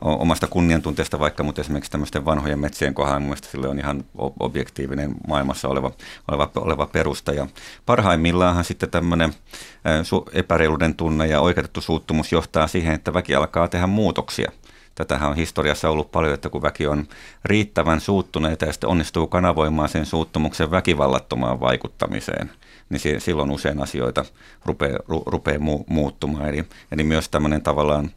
omasta kunniantunteesta vaikka, mutta esimerkiksi tämmöisten vanhojen metsien kohdalla mielestäni sille on ihan objektiivinen maailmassa oleva, oleva, oleva perusta. Ja parhaimmillaanhan sitten tämmöinen epäreiluuden tunne ja oikeutettu suuttumus johtaa siihen, että väki alkaa tehdä muutoksia – Tätähän on historiassa ollut paljon, että kun väki on riittävän suuttuneita ja sitten onnistuu kanavoimaan sen suuttumuksen väkivallattomaan vaikuttamiseen, niin silloin usein asioita rupeaa, ru, rupeaa mu, muuttumaan. Eli, eli myös tämmöinen tavallaan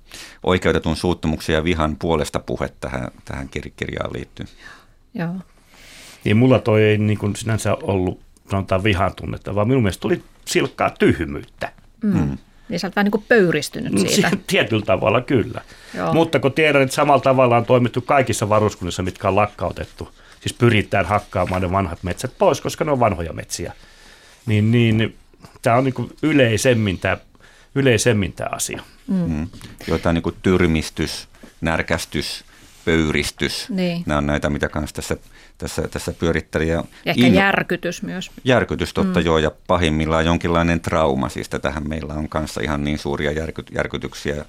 oikeutetun suuttumuksen ja vihan puolesta puhe tähän, tähän kirjaan liittyy. Joo. Niin mulla toi ei niin kuin sinänsä ollut sanotaan vihan tunnetta, vaan minun mielestä tuli silkkaa tyhmyyttä. Mm. Mm. Niin sä olet vähän niin kuin pöyristynyt mm, siitä. Tietyllä tavalla kyllä. Joo. Mutta kun tiedän, että samalla tavalla on toimittu kaikissa varuskunnissa, mitkä on lakkautettu, siis pyritään hakkaamaan ne vanhat metsät pois, koska ne on vanhoja metsiä, niin, niin tämä on niin kuin yleisemmin tämä yleisemmin tämä asia. Mm. Mm. Jotain niin kuin tyrmistys, närkästys, pöyristys. Niin. Nämä on näitä, mitä kanssa tässä, tässä, tässä pyöritteli. Ja, ehkä in... järkytys myös. Järkytys, totta mm. joo, ja pahimmillaan jonkinlainen trauma. Siis tähän meillä on kanssa ihan niin suuria järky, järkytyksiä,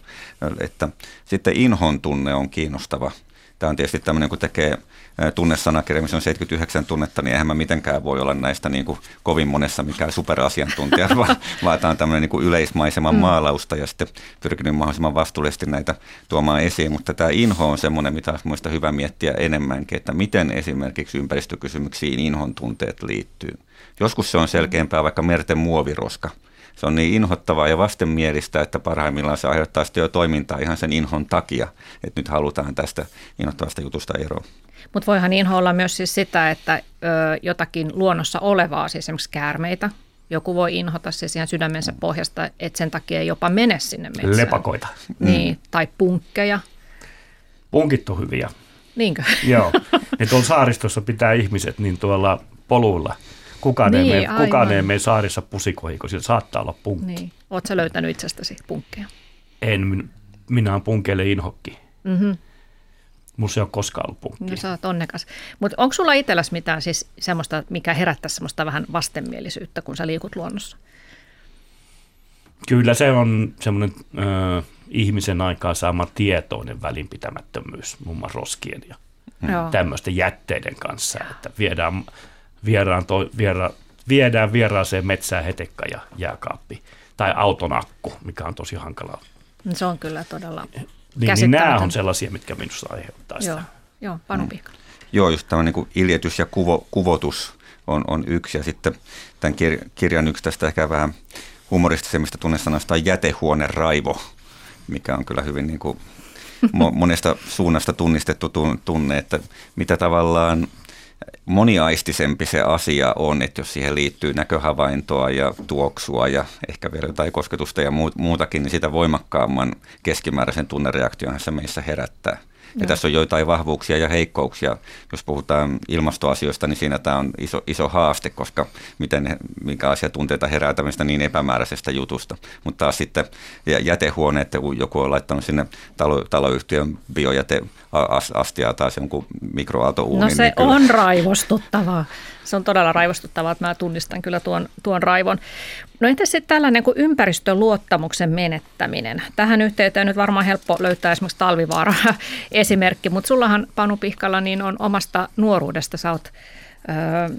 että sitten inhon tunne on kiinnostava. Tämä on tietysti tämmöinen, kun tekee tunnesanakirja, missä on 79 tunnetta, niin eihän mä mitenkään voi olla näistä niin kuin kovin monessa mikään superasiantuntija, vaan, vaan tämä on tämmöinen niin kuin yleismaiseman mm. maalausta ja sitten pyrkinyt mahdollisimman vastuullisesti näitä tuomaan esiin. Mutta tämä inho on semmoinen, mitä olisi muista hyvä miettiä enemmänkin, että miten esimerkiksi ympäristökysymyksiin inhon tunteet liittyy. Joskus se on selkeämpää vaikka merten muoviroska – se on niin inhottavaa ja vastenmielistä, että parhaimmillaan se aiheuttaa sitten jo toimintaa ihan sen inhon takia, että nyt halutaan tästä inhottavasta jutusta eroon. Mutta voihan inho olla myös siis sitä, että ö, jotakin luonnossa olevaa, siis esimerkiksi käärmeitä, joku voi inhota siis ihan sydämensä pohjasta, että sen takia ei jopa mene sinne metsään. Lepakoita. Niin, mm. tai punkkeja. Punkit on hyviä. Niinkö? Joo. Ja tuolla saaristossa pitää ihmiset niin tuolla poluilla – Kukaan, niin, ei, mene, kukaan ei mene saarissa pusikoihin, kun siellä saattaa olla punkki. Niin. Oletko löytänyt itsestäsi punkkeja? En, minä olen punkeille inhokki. Mm-hmm. Mulla ei ole koskaan ollut punkki. No sä oot onnekas. Mutta onko sulla itselläsi mitään siis semmoista, mikä herättää semmoista vähän vastenmielisyyttä, kun sä liikut luonnossa? Kyllä se on semmoinen äh, ihmisen aikaa saama tietoinen välinpitämättömyys, muun muassa roskien ja mm. tämmöisten jätteiden kanssa, että viedään vieraan to, viera, viedään vieraaseen metsään hetekka ja jääkaappi. Tai auton akku, mikä on tosi hankalaa. Se on kyllä todella niin, niin nämä on sellaisia, mitkä minusta aiheuttaa sitä. Joo, Joo Panu mm. Joo, just tämä niin iljetys ja kuvo, kuvotus on, on yksi. Ja sitten tämän kir- kirjan yksi tästä ehkä vähän humoristisemmista tunnesanasta on jätehuone raivo, mikä on kyllä hyvin niin kuin monesta suunnasta tunnistettu tunne, että mitä tavallaan moniaistisempi se asia on, että jos siihen liittyy näköhavaintoa ja tuoksua ja ehkä vielä jotain kosketusta ja muutakin, niin sitä voimakkaamman keskimääräisen tunnereaktion se meissä herättää. Ja tässä on joitain vahvuuksia ja heikkouksia. Jos puhutaan ilmastoasioista, niin siinä tämä on iso, iso haaste, koska miten, minkälaisia tunteita herää tämmöistä niin epämääräisestä jutusta. Mutta taas sitten jätehuone, että kun joku on laittanut sinne talo, taloyhtiön biojäteastiaa taas jonkun mikroaaltouunin. No se niin kyllä... on raivostuttavaa. Se on todella raivostuttavaa, että mä tunnistan kyllä tuon, tuon raivon. No entäs sitten tällainen kuin ympäristöluottamuksen menettäminen? Tähän yhteyteen nyt varmaan helppo löytää esimerkiksi talvivaara esimerkki, mutta sullahan Panu Pihkala niin on omasta nuoruudesta, sä oot ö,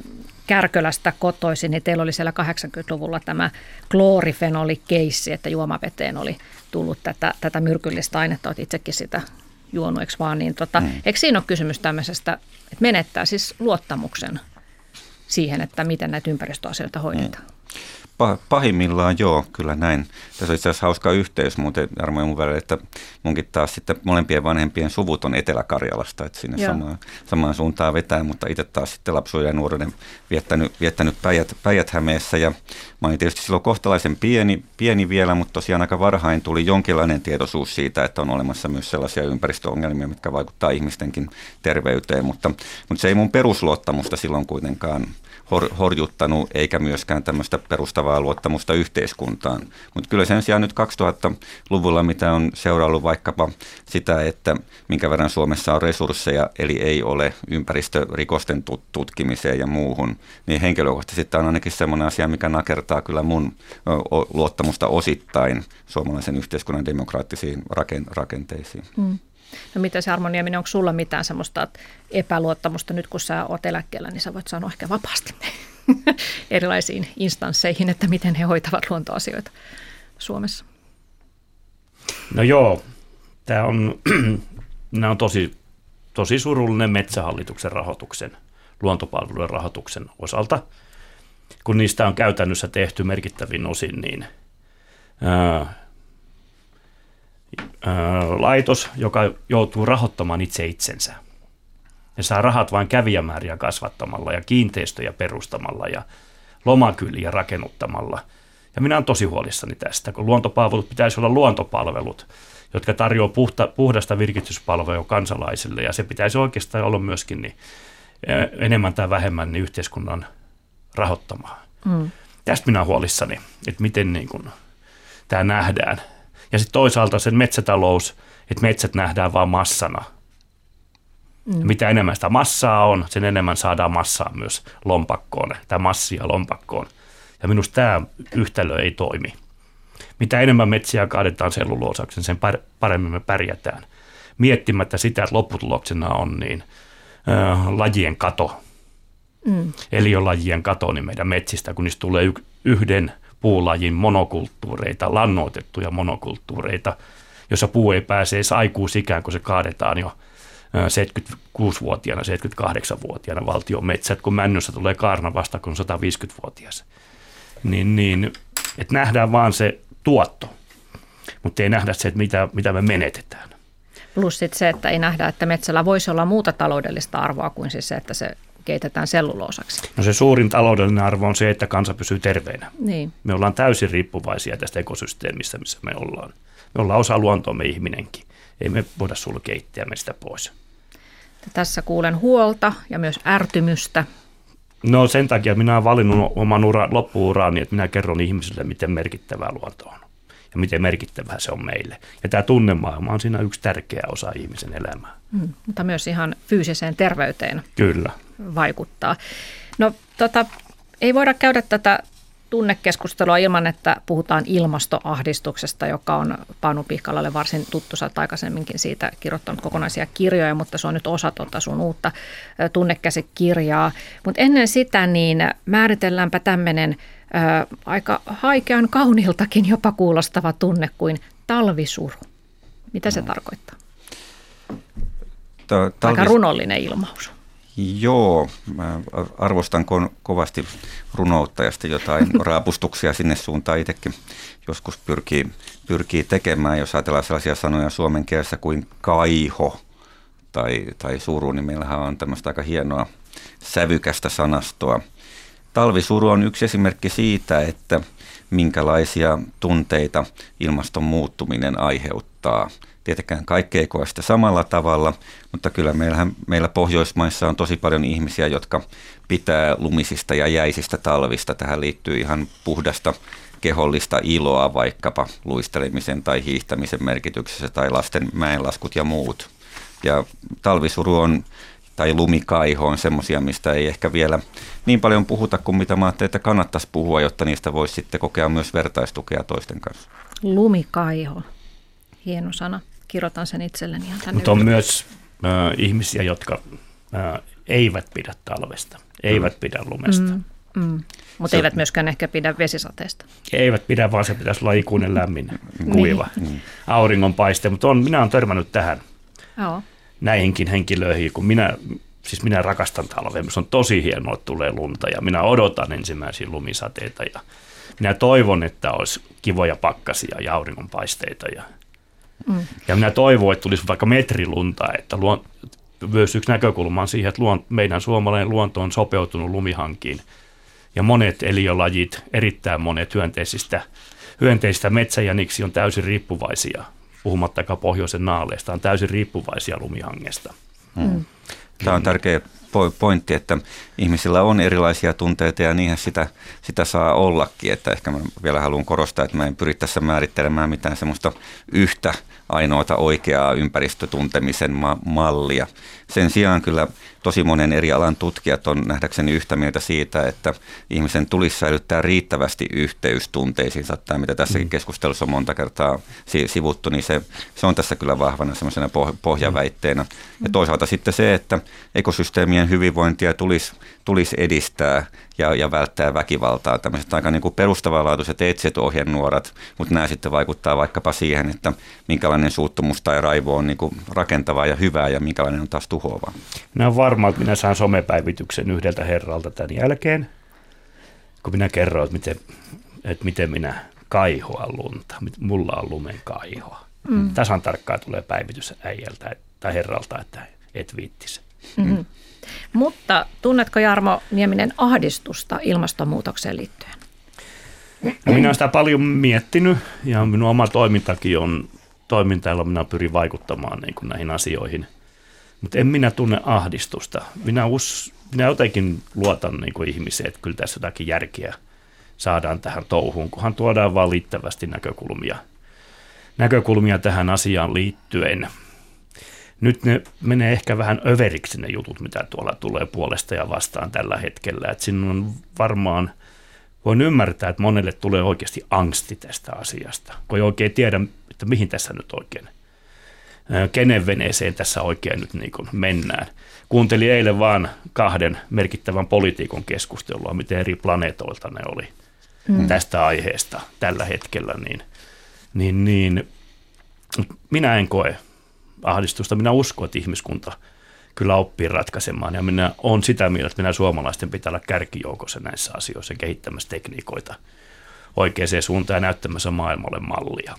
Kärkölästä kotoisin, niin teillä oli siellä 80-luvulla tämä kloorifenolikeissi, että juomaveteen oli tullut tätä, tätä myrkyllistä ainetta, olet itsekin sitä juonut, eikö vaan, niin tota, mm. eikö siinä ole kysymys tämmöisestä, että menettää siis luottamuksen siihen, että miten näitä ympäristöasioita hoidetaan? Mm. Pahimmillaan joo, kyllä näin. Tässä on itse asiassa hauska yhteys muuten Jarmo ja mun välillä, että munkin taas sitten molempien vanhempien suvut on Etelä-Karjalasta, että sinne samaan, samaan suuntaan vetää, mutta itse taas sitten lapsuuden ja nuoruuden viettänyt, viettänyt Päijät, Päijät-Hämeessä ja mä olin tietysti silloin kohtalaisen pieni, pieni vielä, mutta tosiaan aika varhain tuli jonkinlainen tietoisuus siitä, että on olemassa myös sellaisia ympäristöongelmia, mitkä vaikuttaa ihmistenkin terveyteen, mutta, mutta se ei mun perusluottamusta silloin kuitenkaan hor, horjuttanut, eikä myöskään tämmöistä perustavaa luottamusta yhteiskuntaan. Mutta kyllä sen sijaan nyt 2000-luvulla, mitä on seuraillut vaikkapa sitä, että minkä verran Suomessa on resursseja, eli ei ole ympäristörikosten tutkimiseen ja muuhun, niin henkilökohtaisesti on ainakin semmoinen asia, mikä nakertaa kyllä mun luottamusta osittain suomalaisen yhteiskunnan demokraattisiin rakenteisiin. Mm. No mitä se Harmoniaminen, onko sulla mitään semmoista epäluottamusta nyt kun sä oot eläkkeellä, niin sä voit sanoa ehkä vapaasti erilaisiin instansseihin, että miten he hoitavat luontoasioita Suomessa? No joo, tämä on, nämä on tosi, tosi surullinen metsähallituksen rahoituksen, luontopalvelujen rahoituksen osalta. Kun niistä on käytännössä tehty merkittävin osin, niin ää, laitos, joka joutuu rahoittamaan itse itsensä. Ne saa rahat vain kävijämääriä kasvattamalla ja kiinteistöjä perustamalla ja lomakyliä rakennuttamalla. Ja minä olen tosi huolissani tästä, kun luontopalvelut pitäisi olla luontopalvelut, jotka tarjoavat puhta, puhdasta virkityspalvelua kansalaisille. Ja se pitäisi oikeastaan olla myöskin niin, enemmän tai vähemmän niin yhteiskunnan rahoittamaa. Mm. Tästä minä olen huolissani, että miten niin kuin, tämä nähdään – ja sitten toisaalta sen metsätalous, että metsät nähdään vain massana. Mm. mitä enemmän sitä massaa on, sen enemmän saadaan massaa myös lompakkoon, tämä massia lompakkoon. Ja minusta tämä yhtälö ei toimi. Mitä enemmän metsiä kaadetaan selluloosaksen, sen paremmin me pärjätään. Miettimättä sitä, että lopputuloksena on niin äh, lajien kato. Mm. Eli jo lajien kato niin meidän metsistä, kun niistä tulee yhden puulajin monokulttuureita, lannoitettuja monokulttuureita, jossa puu ei pääse edes aikuisikään, kun se kaadetaan jo 76-vuotiaana, 78-vuotiaana valtion metsät, kun männyssä tulee kaarna vasta, kun 150-vuotias. Niin, niin että nähdään vaan se tuotto, mutta ei nähdä se, että mitä, mitä me menetetään. Plus sit se, että ei nähdä, että metsällä voisi olla muuta taloudellista arvoa kuin siis se, että se keitetään selluloosaksi? No se suurin taloudellinen arvo on se, että kansa pysyy terveenä. Niin. Me ollaan täysin riippuvaisia tästä ekosysteemistä, missä me ollaan. Me ollaan osa luontoamme ihminenkin. Ei me voida sulkea itseämme sitä pois. Tässä kuulen huolta ja myös ärtymystä. No sen takia minä olen valinnut oman ura, loppuuraani, että minä kerron ihmisille, miten merkittävää luonto on ja miten merkittävää se on meille. Ja tämä tunnemaailma on siinä yksi tärkeä osa ihmisen elämää. Mm, mutta myös ihan fyysiseen terveyteen Kyllä. Vaikuttaa. No tota, ei voida käydä tätä tunnekeskustelua ilman, että puhutaan ilmastoahdistuksesta, joka on Panu Pihkalalle varsin tuttu. Sä aikaisemminkin siitä kirjoittanut kokonaisia kirjoja, mutta se on nyt osa tuota sun uutta tunnekäsikirjaa. Mutta ennen sitä niin määritelläänpä tämmöinen aika haikean kauniltakin jopa kuulostava tunne kuin talvisuru. Mitä se no. tarkoittaa? talvis... Aika runollinen ilmaus. Joo, mä arvostan ko- kovasti runouttajasta jotain raapustuksia sinne suuntaan itsekin joskus pyrkii, pyrkii tekemään. Jos ajatellaan sellaisia sanoja suomen kielessä kuin kaiho tai, tai suru, niin meillähän on tämmöistä aika hienoa sävykästä sanastoa. Talvisuru on yksi esimerkki siitä, että minkälaisia tunteita ilmaston muuttuminen aiheuttaa – Tietenkään kaikki ei koe sitä samalla tavalla, mutta kyllä meillähän, meillä Pohjoismaissa on tosi paljon ihmisiä, jotka pitää lumisista ja jäisistä talvista. Tähän liittyy ihan puhdasta kehollista iloa vaikkapa luistelemisen tai hiihtämisen merkityksessä tai lasten mäenlaskut ja muut. Ja talvisuru on tai lumikaiho on semmoisia, mistä ei ehkä vielä niin paljon puhuta kuin mitä mä ajattelin, että kannattaisi puhua, jotta niistä voisi sitten kokea myös vertaistukea toisten kanssa. Lumikaiho, hieno sana kirjoitan sen itselleni Mutta on myös äh, ihmisiä, jotka äh, eivät pidä talvesta, eivät mm. pidä lumesta. Mm. Mm. Mutta eivät myöskään ehkä pidä vesisateesta. Eivät pidä, vaan se pitäisi olla ikuinen lämmin, niin. kuiva, niin. auringonpaiste. Mutta on, minä olen törmännyt tähän Joo. näihinkin henkilöihin, kun minä, siis minä rakastan talvea. Se on tosi hienoa, että tulee lunta ja minä odotan ensimmäisiä lumisateita ja minä toivon, että olisi kivoja pakkasia ja auringonpaisteita. Ja, mm. ja minä toivon, että tulisi vaikka metrilunta, että luon, myös yksi näkökulma on siihen, että luon, meidän suomalainen luonto on sopeutunut lumihankiin. Ja monet eliölajit, erittäin monet hyönteisistä, hyönteisistä metsäjäniksi on täysin riippuvaisia, puhumattakaan pohjoisen naaleista, on täysin riippuvaisia lumihangesta. Mm. Tämä on tärkeä pointti, että ihmisillä on erilaisia tunteita ja niinhän sitä, sitä saa ollakin. Että ehkä mä vielä haluan korostaa, että mä en pyri tässä määrittelemään mitään semmoista yhtä ainoata oikeaa ympäristötuntemisen ma- mallia. Sen sijaan kyllä tosi monen eri alan tutkijat on nähdäkseni yhtä mieltä siitä, että ihmisen tulisi säilyttää riittävästi yhteys tunteisiinsa, tai mitä tässäkin mm. keskustelussa on monta kertaa sivuttu, niin se, se on tässä kyllä vahvana semmoisena pohjaväitteenä. Ja toisaalta sitten se, että ekosysteemien hyvinvointia tulisi, tulisi edistää ja, ja välttää väkivaltaa. Tämmöiset aika niin kuin perustavanlaatuiset etset ohjenuorat, mutta nämä sitten vaikuttaa vaikkapa siihen, että minkälainen suuttumus tai raivo on niin kuin rakentavaa ja hyvää ja minkälainen on taas tuhoavaa. Minä olen varma, että minä saan somepäivityksen yhdeltä herralta tämän jälkeen, kun minä kerroin, että miten, että miten minä kaihoa lunta. Mulla on lumen kaihoa. Mm. Tasan tarkkaan tulee päivitys äijältä tai herralta, että et viittisi. Mm-hmm. Mutta tunnetko Jarmo Nieminen ahdistusta ilmastonmuutokseen liittyen? No minä olen sitä paljon miettinyt ja minun oma toimintakin on toiminta, jolla minä pyrin vaikuttamaan niin kuin näihin asioihin. Mutta en minä tunne ahdistusta. Minä, us, minä jotenkin luotan niin kuin ihmiseen, että kyllä tässä jotakin järkeä saadaan tähän touhuun, kunhan tuodaan vaan liittävästi näkökulmia, näkökulmia tähän asiaan liittyen – nyt ne menee ehkä vähän överiksi ne jutut, mitä tuolla tulee puolesta ja vastaan tällä hetkellä. Että sinun on varmaan, voin ymmärtää, että monelle tulee oikeasti angsti tästä asiasta, kun ei oikein tiedä, että mihin tässä nyt oikein, kenen veneeseen tässä oikein nyt niin kuin mennään. Kuuntelin eilen vaan kahden merkittävän poliitikon keskustelua, miten eri planeetoilta ne oli mm. tästä aiheesta tällä hetkellä, niin, niin, niin minä en koe ahdistusta. Minä uskon, että ihmiskunta kyllä oppii ratkaisemaan ja minä olen sitä mieltä, että minä suomalaisten pitää olla kärkijoukossa näissä asioissa kehittämässä tekniikoita oikeaan suuntaan ja näyttämässä maailmalle mallia.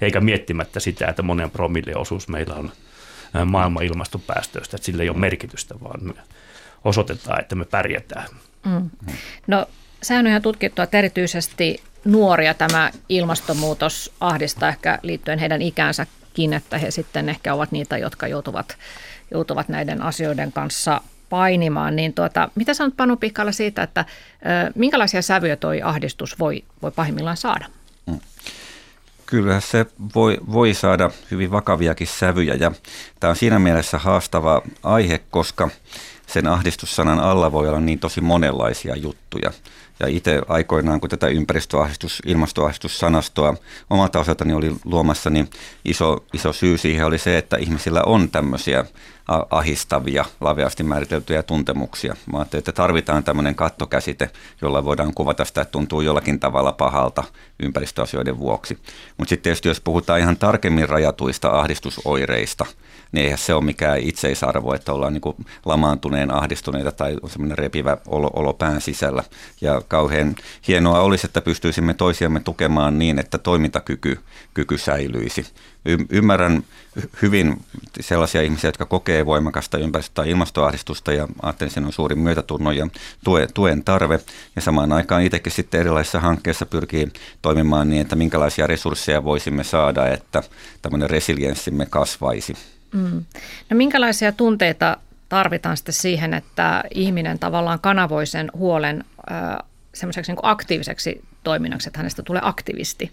Eikä miettimättä sitä, että monen promille osuus meillä on maailman ilmastopäästöistä, että sillä ei ole merkitystä, vaan me osoitetaan, että me pärjätään. Mm. No sehän on ihan tutkittu, että erityisesti nuoria tämä ilmastonmuutos ahdistaa ehkä liittyen heidän ikäänsä itsekin, että he sitten ehkä ovat niitä, jotka joutuvat, joutuvat näiden asioiden kanssa painimaan. Niin tuota, mitä sanot Panu Pikkala siitä, että ö, minkälaisia sävyjä toi ahdistus voi, voi pahimmillaan saada? Mm. Kyllä se voi, voi saada hyvin vakaviakin sävyjä ja tämä on siinä mielessä haastava aihe, koska sen ahdistussanan alla voi olla niin tosi monenlaisia juttuja. Ja itse aikoinaan, kun tätä ympäristöahdistus, ilmastoahdistussanastoa omalta osaltani oli luomassa, niin iso, iso syy siihen oli se, että ihmisillä on tämmöisiä ahistavia, laveasti määriteltyjä tuntemuksia. Mä ajattelin, että tarvitaan tämmöinen kattokäsite, jolla voidaan kuvata sitä, että tuntuu jollakin tavalla pahalta ympäristöasioiden vuoksi. Mutta sitten tietysti jos puhutaan ihan tarkemmin rajatuista ahdistusoireista, niin eihän se ole mikään itseisarvo, että ollaan niin lamaantuneen ahdistuneita tai semmoinen repivä olo, olo pään sisällä. Ja kauhean hienoa olisi, että pystyisimme toisiamme tukemaan niin, että toimintakyky kyky säilyisi. Y- ymmärrän hyvin sellaisia ihmisiä, jotka kokee voimakasta ympäristö- tai ilmastoahdistusta ja ajattelen, että on suuri myötätunnon ja tue, tuen tarve. Ja samaan aikaan itsekin sitten erilaisissa hankkeissa pyrkii toimimaan niin, että minkälaisia resursseja voisimme saada, että tämmöinen resilienssimme kasvaisi. Mm. No minkälaisia tunteita tarvitaan sitten siihen, että ihminen tavallaan kanavoi sen huolen äh, semmoiseksi niin aktiiviseksi toiminnaksi, että hänestä tulee aktivisti?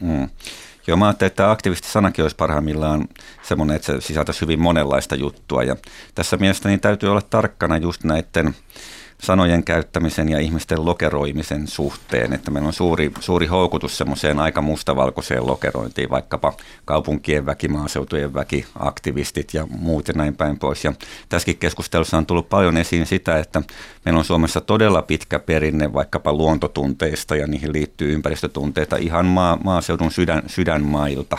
Mm. Joo, mä ajattelin, että aktivisti-sanakin olisi parhaimmillaan semmoinen, että se sisältäisi hyvin monenlaista juttua. Ja tässä mielestäni täytyy olla tarkkana just näiden sanojen käyttämisen ja ihmisten lokeroimisen suhteen, että meillä on suuri, suuri houkutus semmoiseen aika mustavalkoiseen lokerointiin, vaikkapa kaupunkien väki, maaseutujen väki, aktivistit ja muut ja näin päin pois. Ja tässäkin keskustelussa on tullut paljon esiin sitä, että meillä on Suomessa todella pitkä perinne vaikkapa luontotunteista ja niihin liittyy ympäristötunteita ihan maa, maaseudun sydän, sydänmailta.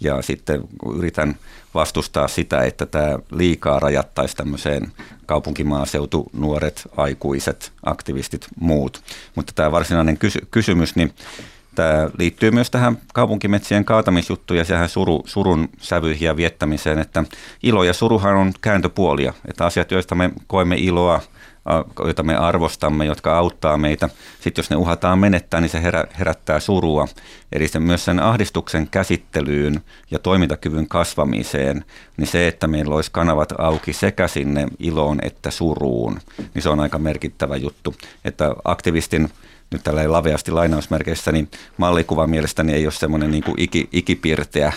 Ja sitten yritän vastustaa sitä, että tämä liikaa rajattaisi tämmöiseen kaupunkimaaseutu, nuoret, aikuiset, aktivistit, muut. Mutta tämä varsinainen kysy- kysymys, niin Tämä liittyy myös tähän kaupunkimetsien kaatamisjuttuun ja sehän suru, surun sävyihin ja viettämiseen, että ilo ja suruhan on kääntöpuolia, että asiat, joista me koemme iloa, joita me arvostamme, jotka auttaa meitä. Sitten jos ne uhataan menettää, niin se herä, herättää surua. Eli se myös sen ahdistuksen käsittelyyn ja toimintakyvyn kasvamiseen, niin se, että meillä olisi kanavat auki sekä sinne iloon että suruun, niin se on aika merkittävä juttu. Että aktivistin nyt tällä laveasti lainausmerkeissä, niin mallikuva mielestäni ei ole semmoinen niin kuin iki, ikipirteä,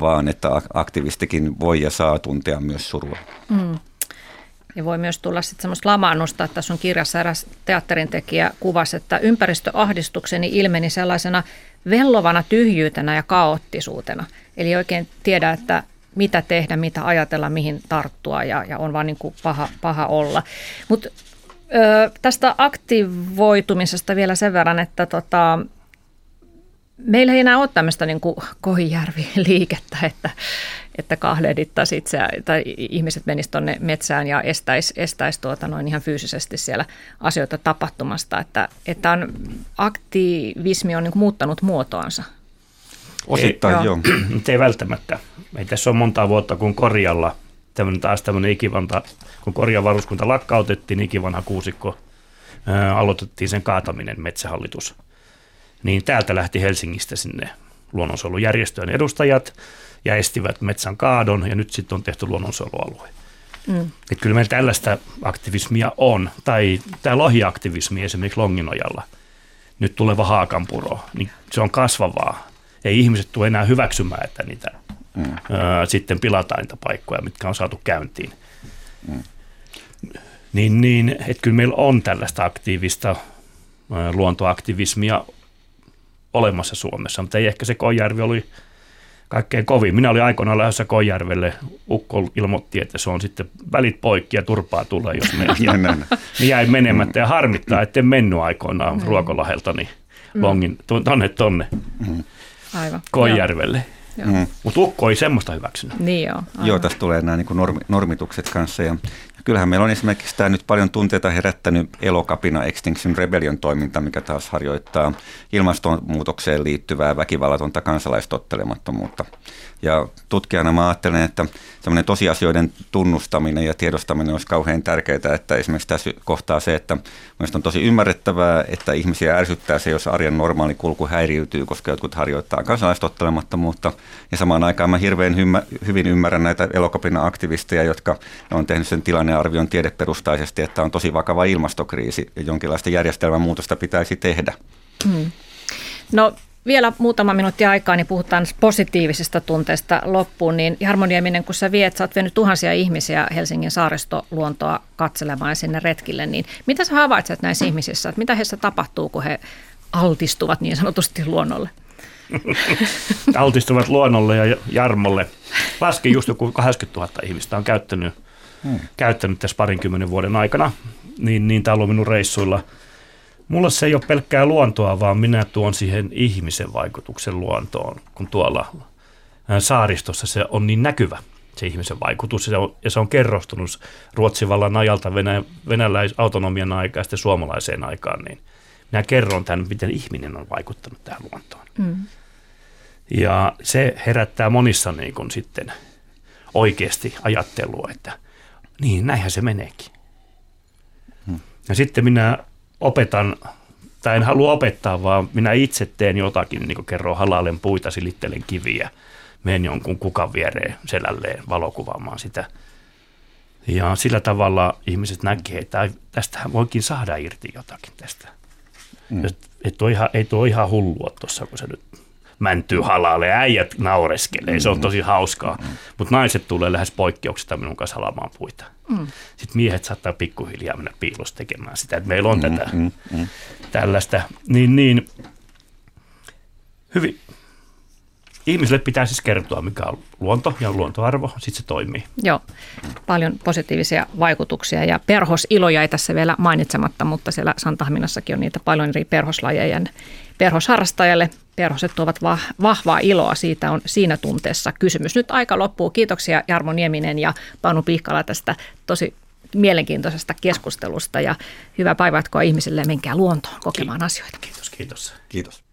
vaan että aktivistikin voi ja saa tuntea myös surua. Mm. Ja voi myös tulla sitten semmoista lamaannusta, että on kirjassa eräs teatterintekijä kuvasi, että ympäristöahdistukseni ilmeni sellaisena vellovana tyhjyytenä ja kaoottisuutena. Eli oikein tiedä, että mitä tehdä, mitä ajatella, mihin tarttua ja, ja on vaan niin kuin paha, paha olla. Mutta tästä aktivoitumisesta vielä sen verran, että tota, meillä ei enää ole tämmöistä niin Kohijärvi-liikettä, että, että kahlehdittaisiin itseä, tai ihmiset menisivät tuonne metsään ja estäisi, estäisi tuota noin ihan fyysisesti siellä asioita tapahtumasta. Että, että on, aktivismi on niin muuttanut muotoansa. Osittain ei, joo. Mutta ei välttämättä. Ei tässä ole monta vuotta kuin Korjalla tämmöinen taas tämmöinen ikivanta, kun Korjan varuskunta lakkautettiin, ikivanha kuusikko, ää, aloitettiin sen kaataminen metsähallitus. Niin täältä lähti Helsingistä sinne luonnonsuojelujärjestöjen edustajat ja estivät metsän kaadon ja nyt sitten on tehty luonnonsuojelualue. Mm. Että kyllä meillä tällaista aktivismia on, tai tämä lohiaktivismi esimerkiksi Longinojalla, nyt tuleva haakanpuro, niin se on kasvavaa. Ei ihmiset tule enää hyväksymään, että niitä mm. ää, sitten pilataan niitä paikkoja, mitkä on saatu käyntiin. Mm. Niin, niin että kyllä meillä on tällaista aktiivista luontoaktivismia olemassa Suomessa, mutta ei ehkä se Kojärvi oli kaikkein kovin. Minä olin aikoinaan lähdössä Kojärvelle. Ukko ilmoitti, että se on sitten välit poikki ja turpaa tulee, jos me niin jäi menemättä. Ja harmittaa, että en mennyt aikoinaan mm. Ruokolahelta niin mm. longin, tonne tonne mm. Aivan. Kojärvelle. Mutta Ukko ei semmoista hyväksynyt. Niin joo. Aivan. Joo, tässä tulee nämä niin normi, normitukset kanssa. Ja kyllähän meillä on esimerkiksi tämä nyt paljon tunteita herättänyt elokapina Extinction Rebellion toiminta, mikä taas harjoittaa ilmastonmuutokseen liittyvää väkivallatonta kansalaistottelemattomuutta. Ja tutkijana mä ajattelen, että semmoinen tosiasioiden tunnustaminen ja tiedostaminen olisi kauhean tärkeää, että esimerkiksi tässä kohtaa se, että mielestäni on tosi ymmärrettävää, että ihmisiä ärsyttää se, jos arjen normaali kulku häiriytyy, koska jotkut harjoittaa kansalaistottelemattomuutta. Ja samaan aikaan mä hirveän hymmä, hyvin ymmärrän näitä elokapina aktivisteja, jotka on tehnyt sen tilannearvion tiedeperustaisesti, että on tosi vakava ilmastokriisi ja jonkinlaista järjestelmän muutosta pitäisi tehdä. Hmm. No vielä muutama minuutti aikaa, niin puhutaan positiivisesta tunteesta loppuun. Niin Jarmo Nieminen, kun sä viet, sä oot vienyt tuhansia ihmisiä Helsingin saaristoluontoa katselemaan sinne retkille, niin mitä sä havaitset näissä ihmisissä, että mitä heissä tapahtuu, kun he altistuvat niin sanotusti luonnolle? altistuvat luonnolle ja Jarmolle. Laskin just joku 80 000 ihmistä on käyttänyt, hmm. käyttänyt tässä parinkymmenen vuoden aikana, niin, niin täällä on minun reissuilla – Mulla se ei ole pelkkää luontoa, vaan minä tuon siihen ihmisen vaikutuksen luontoon, kun tuolla saaristossa se on niin näkyvä se ihmisen vaikutus, ja se on, ja se on kerrostunut Ruotsin vallan ajalta Venä, venäläisautonomian aikaa ja sitten suomalaiseen aikaan, niin minä kerron tämän, miten ihminen on vaikuttanut tähän luontoon. Mm. Ja se herättää monissa niin kuin sitten oikeasti ajattelua, että niin, näinhän se meneekin. Hmm. Ja sitten minä opetan, tai en halua opettaa, vaan minä itse teen jotakin, niin kuin kerron halalen puita, silittelen kiviä, menen jonkun kukan viereen selälleen valokuvaamaan sitä. Ja sillä tavalla ihmiset näkee, että tästähän voikin saada irti jotakin tästä. Mm. Et, tuo ihan, ei tuo ihan hullua tuossa, kun se nyt mäntyy halalle, äijät naureskelee, se on tosi hauskaa. Mm. Mutta naiset tulee lähes poikkeuksesta minun kanssa halamaan puita. Mm. Sitten miehet saattaa pikkuhiljaa mennä piilossa tekemään sitä, että meillä on mm, tätä mm, mm. tällaista. Niin, niin hyvin ihmisille pitää siis kertoa, mikä on luonto ja luontoarvo, sitten se toimii. Joo, paljon positiivisia vaikutuksia ja perhosiloja ei tässä vielä mainitsematta, mutta siellä Santahaminassakin on niitä paljon eri perhoslajeja. Perhosharrastajalle perhoset tuovat vahvaa iloa, siitä on siinä tunteessa kysymys. Nyt aika loppuu. Kiitoksia Jarmo Nieminen ja Panu Pihkala tästä tosi mielenkiintoisesta keskustelusta ja hyvää päivää ihmisille ja menkää luontoon kokemaan asioita. Kiitos, kiitos. Kiitos.